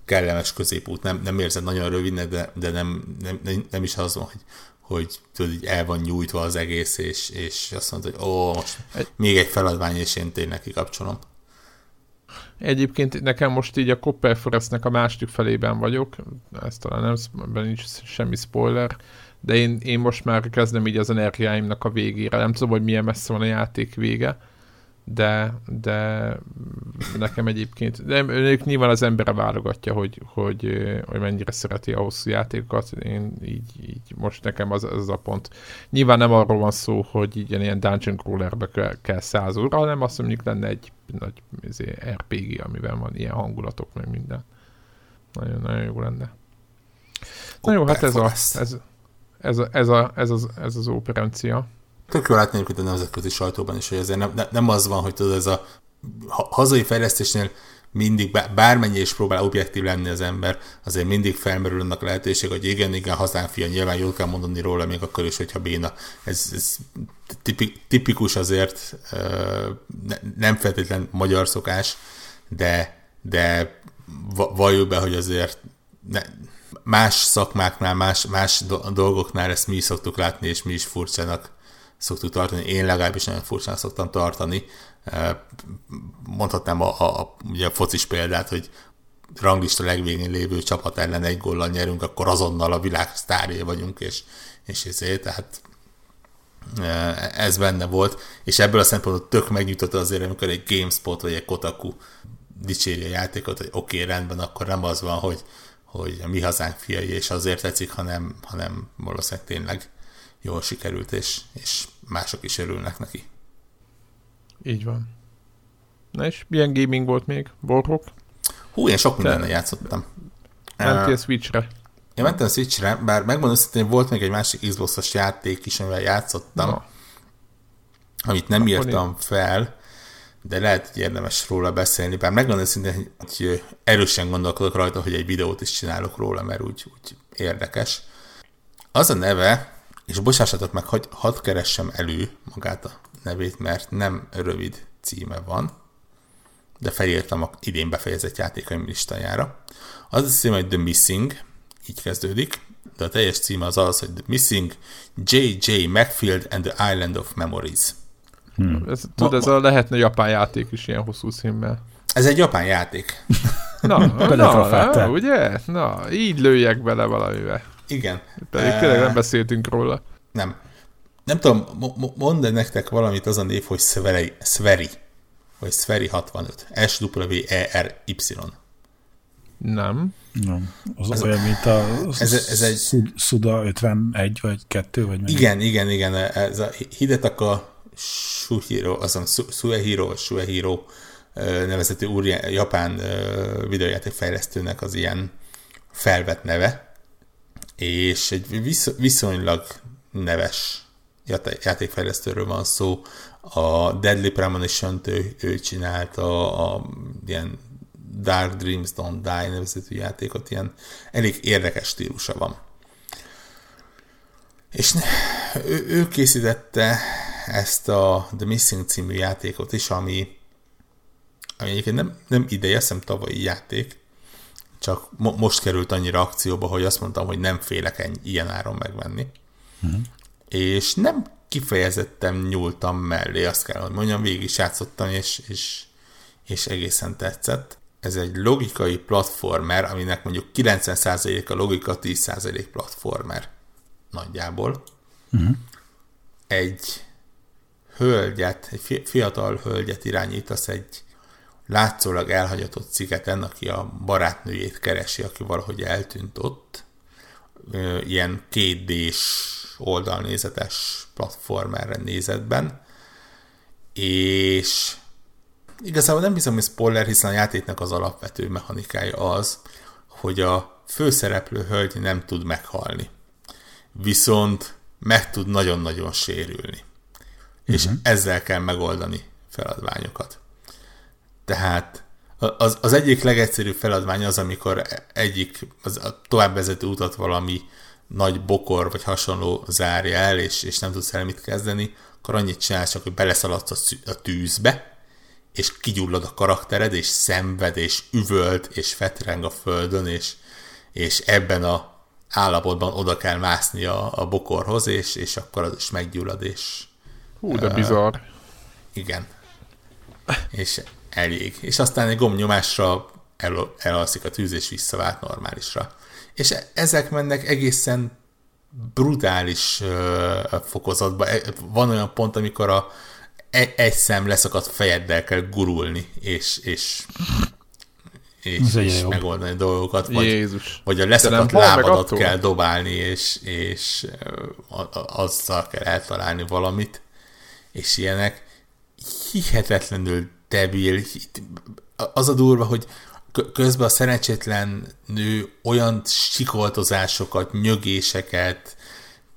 kellemes középút. Nem, nem érzed nagyon rövidnek, de, de nem, nem, nem, is az van, hogy, hogy tudod, így el van nyújtva az egész, és, és azt mondod, hogy ó, most még egy feladvány, és én tényleg kikapcsolom. Egyébként nekem most így a Copper Forestnek a második felében vagyok, ez talán nem, ebben nincs semmi spoiler, de én, én most már kezdem így az energiáimnak a végére. Nem tudom, hogy milyen messze van a játék vége, de, de nekem egyébként, de ők nyilván az embere válogatja, hogy, hogy, hogy mennyire szereti a hosszú játékokat, én így, így most nekem az, az a pont. Nyilván nem arról van szó, hogy így ilyen dungeon crawlerbe kell, kell száz óra, hanem azt mondjuk lenne egy nagy izé, RPG, amiben van ilyen hangulatok, meg minden. Nagyon, nagyon jó lenne. Na jó, hát ez a, ez, ez, a, ez, a, ez, az, ez az operencia. Tök jó látni a nemzetközi sajtóban is, hogy azért nem, nem az van, hogy tudod, ez a hazai fejlesztésnél mindig, bármennyi is próbál objektív lenni az ember, azért mindig felmerül annak lehetőség, hogy igen, igen, hazán fia, nyilván jól kell mondani róla, még akkor is, hogyha béna. Ez, ez tipikus azért, nem feltétlen magyar szokás, de, de valljuk be, hogy azért ne, más szakmáknál, más, más dolgoknál ezt mi is szoktuk látni, és mi is furcsának szoktuk tartani, én legalábbis nagyon furcsán szoktam tartani. Mondhatnám a, a, a, ugye a focis példát, hogy ranglista legvégén lévő csapat ellen egy góllal nyerünk, akkor azonnal a világ sztárja vagyunk, és, és ezért, tehát ez benne volt, és ebből a szempontból tök megnyugtatott azért, amikor egy GameSpot vagy egy Kotaku dicséri a játékot, hogy oké, okay, rendben, akkor nem az van, hogy, hogy a mi hazánk fiai, és azért tetszik, hanem, hanem valószínűleg tényleg jól sikerült, és, és mások is örülnek neki. Így van. Na és milyen gaming volt még? Borrok? Hú, én sok mindennel játszottam. Mentél uh, Switchre? Én mentem Switchre, bár megmondom hogy volt még egy másik Xbox-os játék is, amivel játszottam, Na. amit nem Akkor írtam én... fel, de lehet, hogy érdemes róla beszélni, bár megmondom szintén, hogy erősen gondolkodok rajta, hogy egy videót is csinálok róla, mert úgy, úgy érdekes. Az a neve, és bocsássatok meg, hogy hadd keressem elő magát a nevét, mert nem rövid címe van, de felírtam a idén befejezett játékaim listájára. Az a címe, hogy The Missing, így kezdődik, de a teljes címe az az, hogy The Missing J.J. Macfield and the Island of Memories. Hmm. Ez, tudod, ez a lehetne japán játék is ilyen hosszú címmel. Ez egy japán játék. Na, na, na, ugye? Na, így lőjek bele valamivel. Igen. Pedig tényleg nem beszéltünk róla. Nem. Nem tudom, mondd nektek valamit az a név, hogy Sveri, Sveri vagy Sveri 65. S-W-E-R-Y. Nem. Nem. Az ez olyan, mint a ez, ez egy, Suda 51 vagy 2, vagy mennyi? Igen, igen, igen. Ez a Hidetaka Shuhiro, azon Suehiro, Suehiro nevezetű úr, japán videójáték fejlesztőnek az ilyen felvett neve, és egy viszonylag neves játékfejlesztőről van szó. A Deadly Premonition-t ő, ő csinálta, a, a ilyen Dark Dreams Don't Die nevezetű játékot, ilyen elég érdekes stílusa van. És ő, ő készítette ezt a The Missing című játékot is, ami, ami egyébként nem, nem ideje, szem tavalyi játék, csak mo- most került annyira akcióba, hogy azt mondtam, hogy nem félek ennyi, ilyen áron megvenni. Uh-huh. És nem kifejezetten nyúltam mellé, azt kell, hogy mondjam, végig is játszottam, és, és, és egészen tetszett. Ez egy logikai platformer, aminek mondjuk 90% a logika, 10% platformer nagyjából. Uh-huh. Egy hölgyet, egy fiatal hölgyet irányítasz egy látszólag elhagyatott szigeten, aki a barátnőjét keresi, aki valahogy eltűnt ott. Ilyen kétdés oldalnézetes platformerre nézetben. És igazából nem hiszem, hogy spoiler, hiszen a játéknak az alapvető mechanikája az, hogy a főszereplő hölgy nem tud meghalni. Viszont meg tud nagyon-nagyon sérülni. És uh-huh. ezzel kell megoldani feladványokat. Tehát az, az egyik legegyszerűbb feladvány az, amikor egyik az a továbbvezető utat valami nagy bokor vagy hasonló zárja el, és, és nem tudsz el mit kezdeni, akkor annyit csinálsz csak, hogy beleszaladsz a, a tűzbe, és kigyullad a karaktered, és szenved, és üvölt, és fetreng a földön, és, és ebben a állapotban oda kell mászni a, a bokorhoz, és, és akkor az is meggyullad, és... Hú, de uh, bizarr. Igen. És elég. És aztán egy gombnyomásra el, elalszik a tűz, és visszavált normálisra. És ezek mennek egészen brutális uh, fokozatba. E, van olyan pont, amikor a egy, egy szem leszakadt fejeddel kell gurulni, és, és és, és megoldani dolgokat, vagy, Jézus. vagy a leszakadt lábadat kell dobálni, és, és azzal kell eltalálni valamit, és ilyenek hihetetlenül debil. Az a durva, hogy közben a szerencsétlen nő olyan sikoltozásokat, nyögéseket,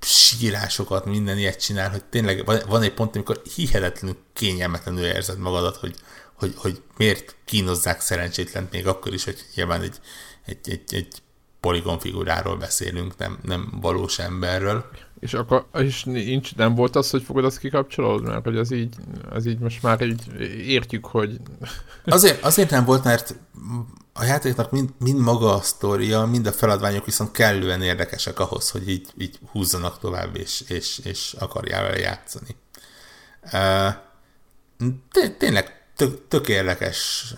sírásokat, minden ilyet csinál, hogy tényleg van egy pont, amikor hihetetlenül kényelmetlenül érzed magadat, hogy, hogy, hogy miért kínozzák szerencsétlent még akkor is, hogy nyilván egy, egy, egy, egy poligon figuráról beszélünk, nem, nem valós emberről. És akkor és nincs, nem volt az, hogy fogod azt kikapcsolod? Mert hogy az így, az így most már így értjük, hogy... Azért, azért nem volt, mert a játéknak mind, mind maga a sztoria, mind a feladványok viszont kellően érdekesek ahhoz, hogy így, így húzzanak tovább, és, és, és akarjál vele játszani. Tényleg tök, tök érdekes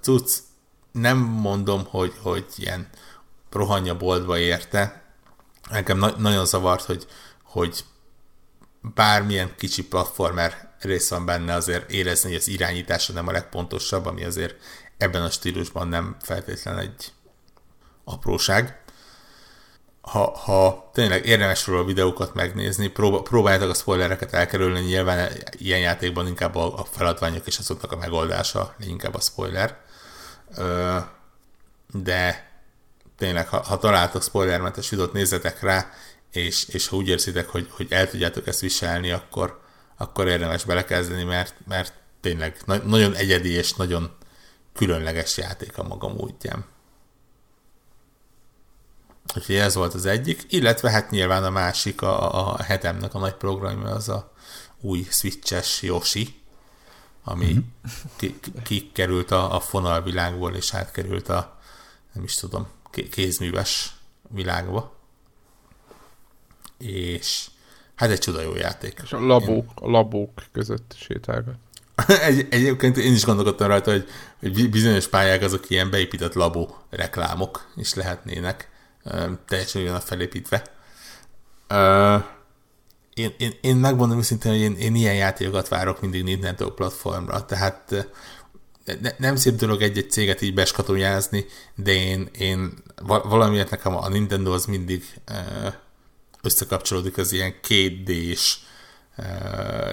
cucc. Nem mondom, hogy, hogy ilyen rohanja boltba érte. Nekem na- nagyon zavart, hogy, hogy bármilyen kicsi platformer rész van benne, azért érezni, hogy az irányítása nem a legpontosabb, ami azért ebben a stílusban nem feltétlen egy apróság. Ha, ha tényleg érdemes róla videókat megnézni, próba, próbáljátok a spoilereket elkerülni, nyilván ilyen játékban inkább a, a feladványok és azoknak a megoldása, inkább a spoiler. De tényleg, ha, ha találtok spoilermentes videót, nézzetek rá, és, és ha úgy érzitek, hogy, hogy el tudjátok ezt viselni, akkor, akkor érdemes belekezdeni, mert, mert tényleg na- nagyon egyedi és nagyon különleges játék a maga módján. Úgyhogy ez volt az egyik, illetve hát nyilván a másik, a, a hetemnek a nagy programja az a új switches Yoshi, ami mm-hmm. kikerült ki, ki a, a fonalvilágból, és átkerült a, nem is tudom, kézműves világba. És hát egy csuda jó játék. És a labók, én... a labók között sétálgat. egy, egyébként én is gondolkodtam rajta, hogy, hogy bizonyos pályák azok ilyen beépített labó reklámok is lehetnének, teljesen olyan felépítve. Én, én, én megmondom őszintén, hogy én, én ilyen játékokat várok mindig Nintendo platformra, tehát ne, nem szép dolog egy-egy céget így beskatonyázni, de én, én valamiért nekem a Nintendo az mindig összekapcsolódik az ilyen 2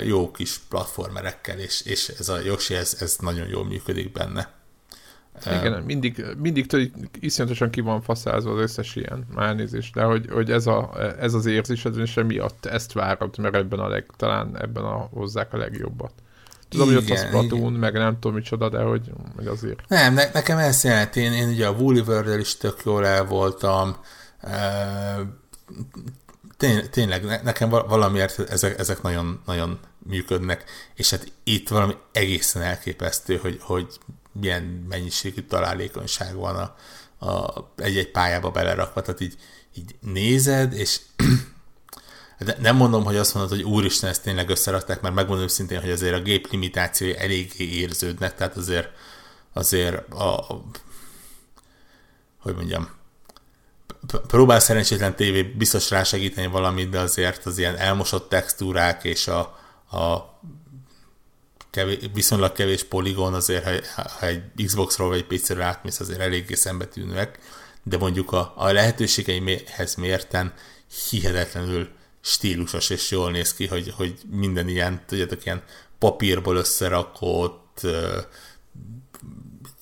jó kis platformerekkel, és, és ez a Yoshi, ez, ez nagyon jól működik benne. Igen, mindig, mindig tudod, iszonyatosan ki van faszázva az összes ilyen elnézést, de hogy, hogy ez, a, ez az érzés, és emiatt ezt várod, mert ebben a leg, talán ebben a, hozzák a legjobbat. Tudom, igen, hogy ott a Splatoon, meg nem tudom micsoda, de hogy, hogy azért. Nem, ne, nekem ezt jelent, én, én ugye a world is tök jól el voltam, Tény, tényleg, nekem valamiért ezek, ezek nagyon, nagyon működnek, és hát itt valami egészen elképesztő, hogy, hogy milyen mennyiségű találékonyság van a, a, egy-egy pályába belerakva, tehát így, így nézed, és nem mondom, hogy azt mondod, hogy úristen, ezt tényleg összerakták, mert megmondom szintén, hogy azért a gép limitációi eléggé érződnek, tehát azért, azért a, a hogy mondjam, próbál szerencsétlen tévé biztos rá segíteni valamit, de azért az ilyen elmosott textúrák és a, a kevés, viszonylag kevés poligon azért, ha, ha egy Xbox-ról vagy egy PC-ről átmész, azért eléggé szembetűnőek, de mondjuk a, a lehetőségeimhez mérten hihetetlenül stílusos és jól néz ki, hogy, hogy minden ilyen, tudjátok, ilyen papírból összerakott,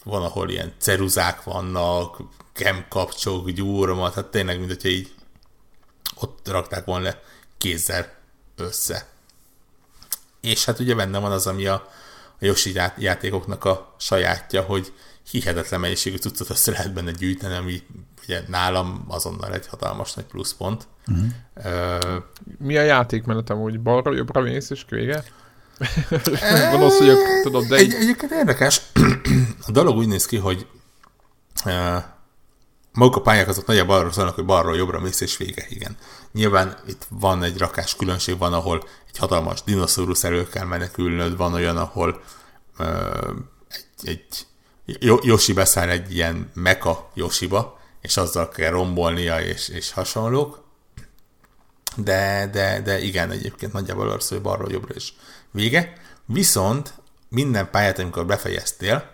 van, ahol ilyen ceruzák vannak, kapcsok, gyúromat, hát tényleg, mint hogyha így ott rakták volna le kézzel össze. És hát ugye benne van az, ami a, a Yoshi játékoknak a sajátja, hogy hihetetlen mennyiségű cuccot össze lehet benne gyűjteni, ami ugye nálam azonnal egy hatalmas nagy pluszpont. Uh-huh. Uh, Mi a játékmenetem, hogy balra, jobbra mész és vége? Gonosz vagyok, tudod, de... Egy, egyébként érdekes. a dolog úgy néz ki, hogy uh, maguk a pályák azok nagyjából arról szólnak, hogy balról jobbra mész és vége, igen. Nyilván itt van egy rakás különbség, van, ahol egy hatalmas dinoszaurusz elő kell menekülnöd, van olyan, ahol uh, egy, egy Yoshi beszáll egy ilyen meka Yoshiba, és azzal kell rombolnia, és, és hasonlók. De, de, de igen, egyébként nagyjából szól, hogy balról jobbra is vége. Viszont minden pályát, amikor befejeztél,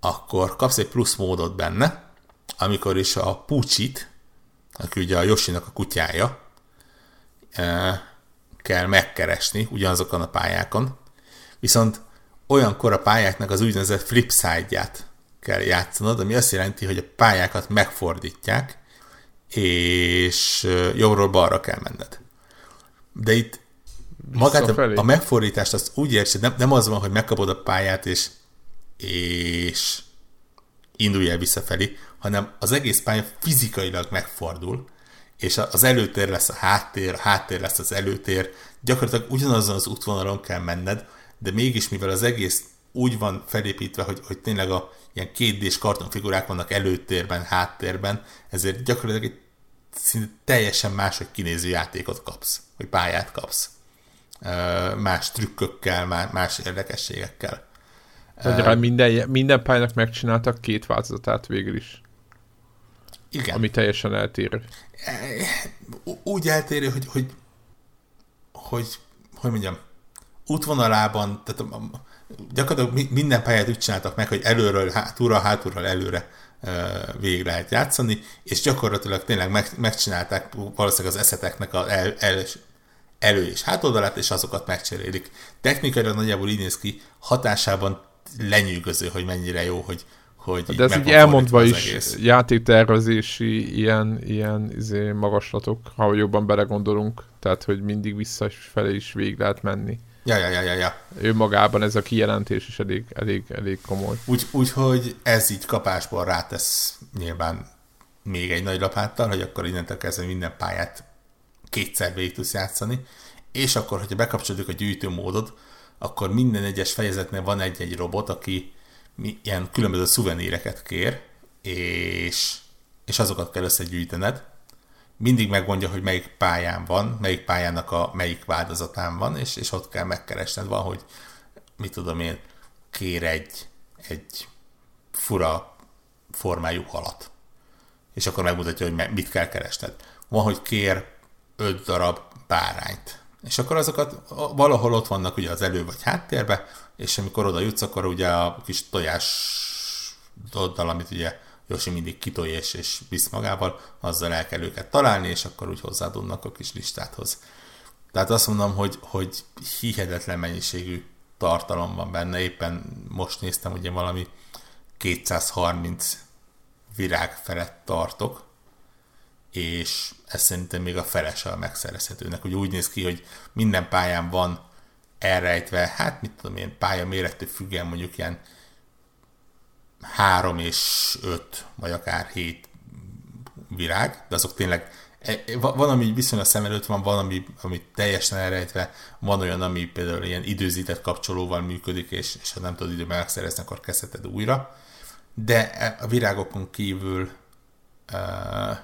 akkor kapsz egy plusz módot benne, amikor is a Pucsit, aki ugye a Yoshinak a kutyája, eh, kell megkeresni ugyanazokon a pályákon, viszont olyankor a pályáknak az úgynevezett flipside-ját kell játszanod, ami azt jelenti, hogy a pályákat megfordítják, és jobbról balra kell menned. De itt magát a, a megfordítást azt úgy értsd, nem, nem az van, hogy megkapod a pályát, és, és indulj el visszafelé, hanem az egész pálya fizikailag megfordul, és az előtér lesz a háttér, a háttér lesz az előtér, gyakorlatilag ugyanazon az útvonalon kell menned, de mégis mivel az egész úgy van felépítve, hogy, hogy tényleg a ilyen kétdés kartonfigurák vannak előtérben, háttérben, ezért gyakorlatilag egy szinte teljesen máshogy kinéző játékot kapsz, vagy pályát kapsz. Más trükkökkel, más érdekességekkel. Tehát minden, minden pályának megcsináltak két változatát végül is. Igen. Ami teljesen eltérő. Úgy eltérő, hogy, hogy, hogy, hogy mondjam, útvonalában, tehát gyakorlatilag minden pályát úgy csináltak meg, hogy előről, hátulra, hátulról, előre végig lehet játszani, és gyakorlatilag tényleg meg, megcsinálták valószínűleg az eszeteknek az el, el, elő és hátoldalát, és azokat megcserélik. Technikailag nagyjából így néz ki, hatásában lenyűgöző, hogy mennyire jó, hogy, hogy De ez így elmondva is egész. játéktervezési ilyen, ilyen izé, magaslatok, ha jobban belegondolunk, tehát hogy mindig visszafelé is végig lehet menni. Ja, ja, ja, ja, ja. Ő magában ez a kijelentés is elég, elég, elég komoly. Úgy, úgyhogy ez így kapásból rátesz nyilván még egy nagy lapáttal, hogy akkor innentől kezdve minden pályát kétszer végig tudsz játszani, és akkor, hogyha bekapcsoljuk a gyűjtőmódot, akkor minden egyes fejezetnél van egy-egy robot, aki ilyen különböző szuveníreket kér, és, és azokat kell összegyűjtened. Mindig megmondja, hogy melyik pályán van, melyik pályának a melyik változatán van, és, és ott kell megkeresned. Van, hogy mit tudom én, kér egy, egy fura formájú halat. És akkor megmutatja, hogy mit kell keresned. Van, hogy kér öt darab bárányt és akkor azokat valahol ott vannak ugye az elő vagy háttérbe, és amikor oda jutsz, akkor ugye a kis tojás doddal, amit ugye Josi mindig kitolja és, és visz magával, azzal el kell őket találni, és akkor úgy hozzádunnak a kis listáthoz. Tehát azt mondom, hogy, hogy hihetetlen mennyiségű tartalom van benne, éppen most néztem, ugye valami 230 virág felett tartok, és ez szerintem még a felese a megszerezhetőnek. Ugye úgy néz ki, hogy minden pályán van elrejtve, hát mit tudom én, pálya mérettől függően mondjuk ilyen három és öt, vagy akár hét virág, de azok tényleg e, e, van, ami viszonylag szem előtt van, van, ami, ami teljesen elrejtve, van olyan, ami például ilyen időzített kapcsolóval működik, és, és ha nem tudod időben megszerezni, akkor kezdheted újra. De a virágokon kívül uh,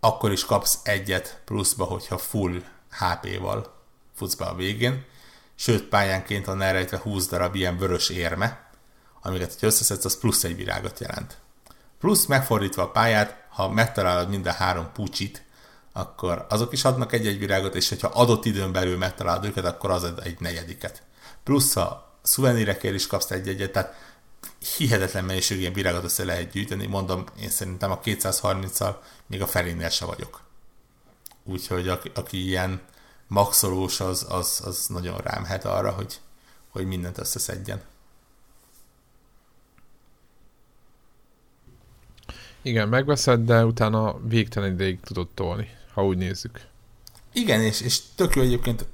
akkor is kapsz egyet pluszba, hogyha full HP-val futsz be a végén. Sőt, pályánként van elrejtve 20 darab ilyen vörös érme, amiket, ha összeszedsz, az plusz egy virágot jelent. Plusz megfordítva a pályát, ha megtalálod mind a három pucsit, akkor azok is adnak egy-egy virágot, és hogyha adott időn belül megtalálod őket, akkor az egy negyediket. Plusz a szuvenírekért is kapsz egy-egyet, tehát hihetetlen mennyiségű ilyen virágot össze lehet gyűjteni, mondom, én szerintem a 230-al még a felénél se vagyok. Úgyhogy aki, aki ilyen maxolós, az, az, az nagyon rámhet arra, hogy, hogy mindent összeszedjen. Igen, megveszed, de utána végtelen ideig tudod tolni, ha úgy nézzük. Igen, és, és tök jó egyébként,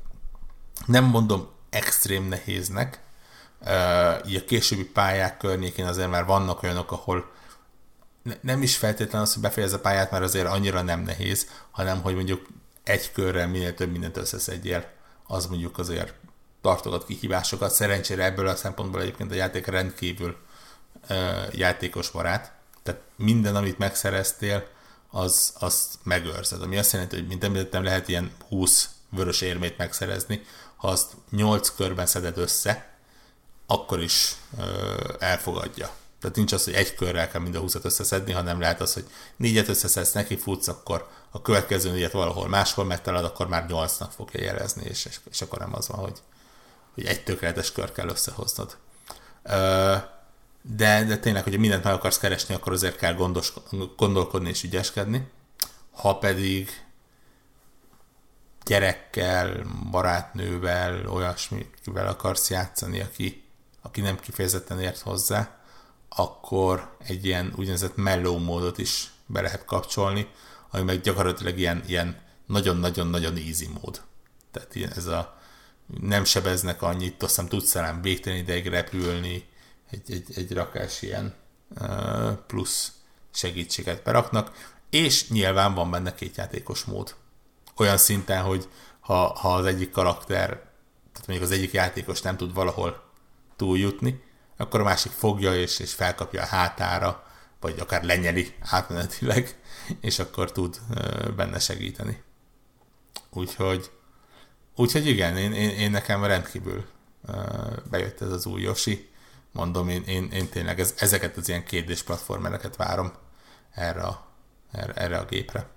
nem mondom extrém nehéznek, így a későbbi pályák környékén azért már vannak olyanok, ahol ne, nem is feltétlenül az, hogy befejez a pályát, mert azért annyira nem nehéz, hanem hogy mondjuk egy körrel minél több mindent összeszedjél, az mondjuk azért tartogat kihívásokat. Szerencsére ebből a szempontból egyébként a játék rendkívül játékos barát, tehát minden, amit megszereztél, az, azt megőrzed. Ami azt jelenti, hogy mint említettem, lehet ilyen 20 vörös érmét megszerezni, ha azt 8 körben szeded össze, akkor is ö, elfogadja. Tehát nincs az, hogy egy körrel kell mind a 20 összeszedni, hanem lehet az, hogy négyet összeszedsz, neki futsz, akkor a következő négyet valahol máshol megtalad, akkor már nyolcnak fogja jelezni, és, és, és akkor nem az van, hogy, hogy egy tökéletes kör kell összehoznod. Ö, de, de tényleg, hogyha mindent meg akarsz keresni, akkor azért kell gondos, gondolkodni és ügyeskedni. Ha pedig gyerekkel, barátnővel, olyasmivel akarsz játszani, aki, aki nem kifejezetten ért hozzá, akkor egy ilyen úgynevezett mellow módot is be lehet kapcsolni, ami meg gyakorlatilag ilyen, ilyen nagyon-nagyon-nagyon easy mód. Tehát ilyen ez a nem sebeznek annyit, azt hiszem tudsz talán végtelen ideig repülni, egy, egy, egy rakás ilyen plusz segítséget beraknak, és nyilván van benne két játékos mód. Olyan szinten, hogy ha, ha az egyik karakter, tehát mondjuk az egyik játékos nem tud valahol túljutni, akkor a másik fogja és, és felkapja a hátára, vagy akár lenyeli átmenetileg, és akkor tud benne segíteni. Úgyhogy, úgyhogy igen, én, én, én nekem rendkívül bejött ez az új Yoshi mondom, én, én, én tényleg ez, ezeket az ilyen kérdés platformereket várom erre a, erre, erre a gépre.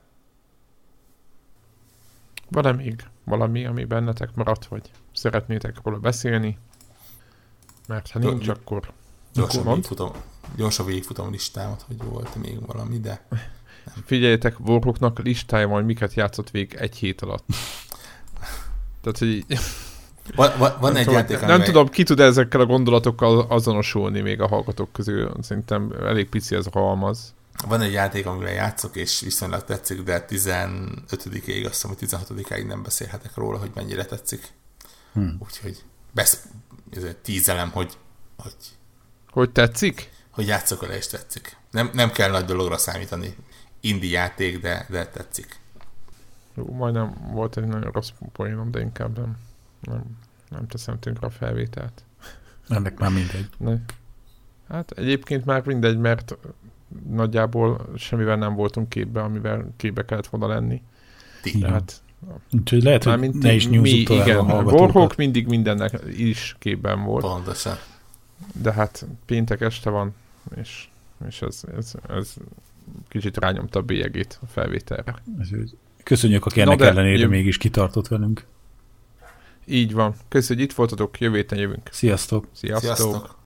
Van-e még valami, ami bennetek maradt, vagy szeretnétek róla beszélni? Mert ha nincs, G- akkor... Gyorsan végigfutom, gyorsan végigfutom listámat, hogy volt még valami, de... Nem. Figyeljetek, Warhawknak listája van, hogy miket játszott végig egy hét alatt. Tehát, hogy van, van, van egy tudom, játék, Nem amely... tudom, ki tud ezekkel a gondolatokkal azonosulni még a hallgatók közül. Szerintem elég pici ez a halmaz. Van egy játék, amivel játszok, és viszonylag tetszik, de 15-ig, azt hiszem, hogy 16-ig nem beszélhetek róla, hogy mennyire tetszik. Hmm. Úgyhogy besz, tízelem, hogy, hogy hogy tetszik? Hogy játszok vele, és tetszik. Nem, nem kell nagy dologra számítani. Indi játék, de, de tetszik. Jó, majdnem volt egy nagyon rossz poénom, de inkább nem nem, nem teszem tönkre a felvételt. Ennek már mindegy. Ne. Hát egyébként már mindegy, mert nagyjából semmivel nem voltunk képbe, amivel képbe kellett volna lenni. Tehát, Úgyhogy lehet, hogy mint ne is mi, igen, a Warhawk mindig mindennek is képben volt. Pontosan. De hát péntek este van, és, és ez, ez, ez kicsit rányomta a bélyegét a felvételre. Köszönjük, aki ennek ellenére jö... mégis kitartott velünk. Így van. Köszönjük, hogy itt voltatok, jövő héten jövünk. Sziasztok! Sziasztok! Sziasztok.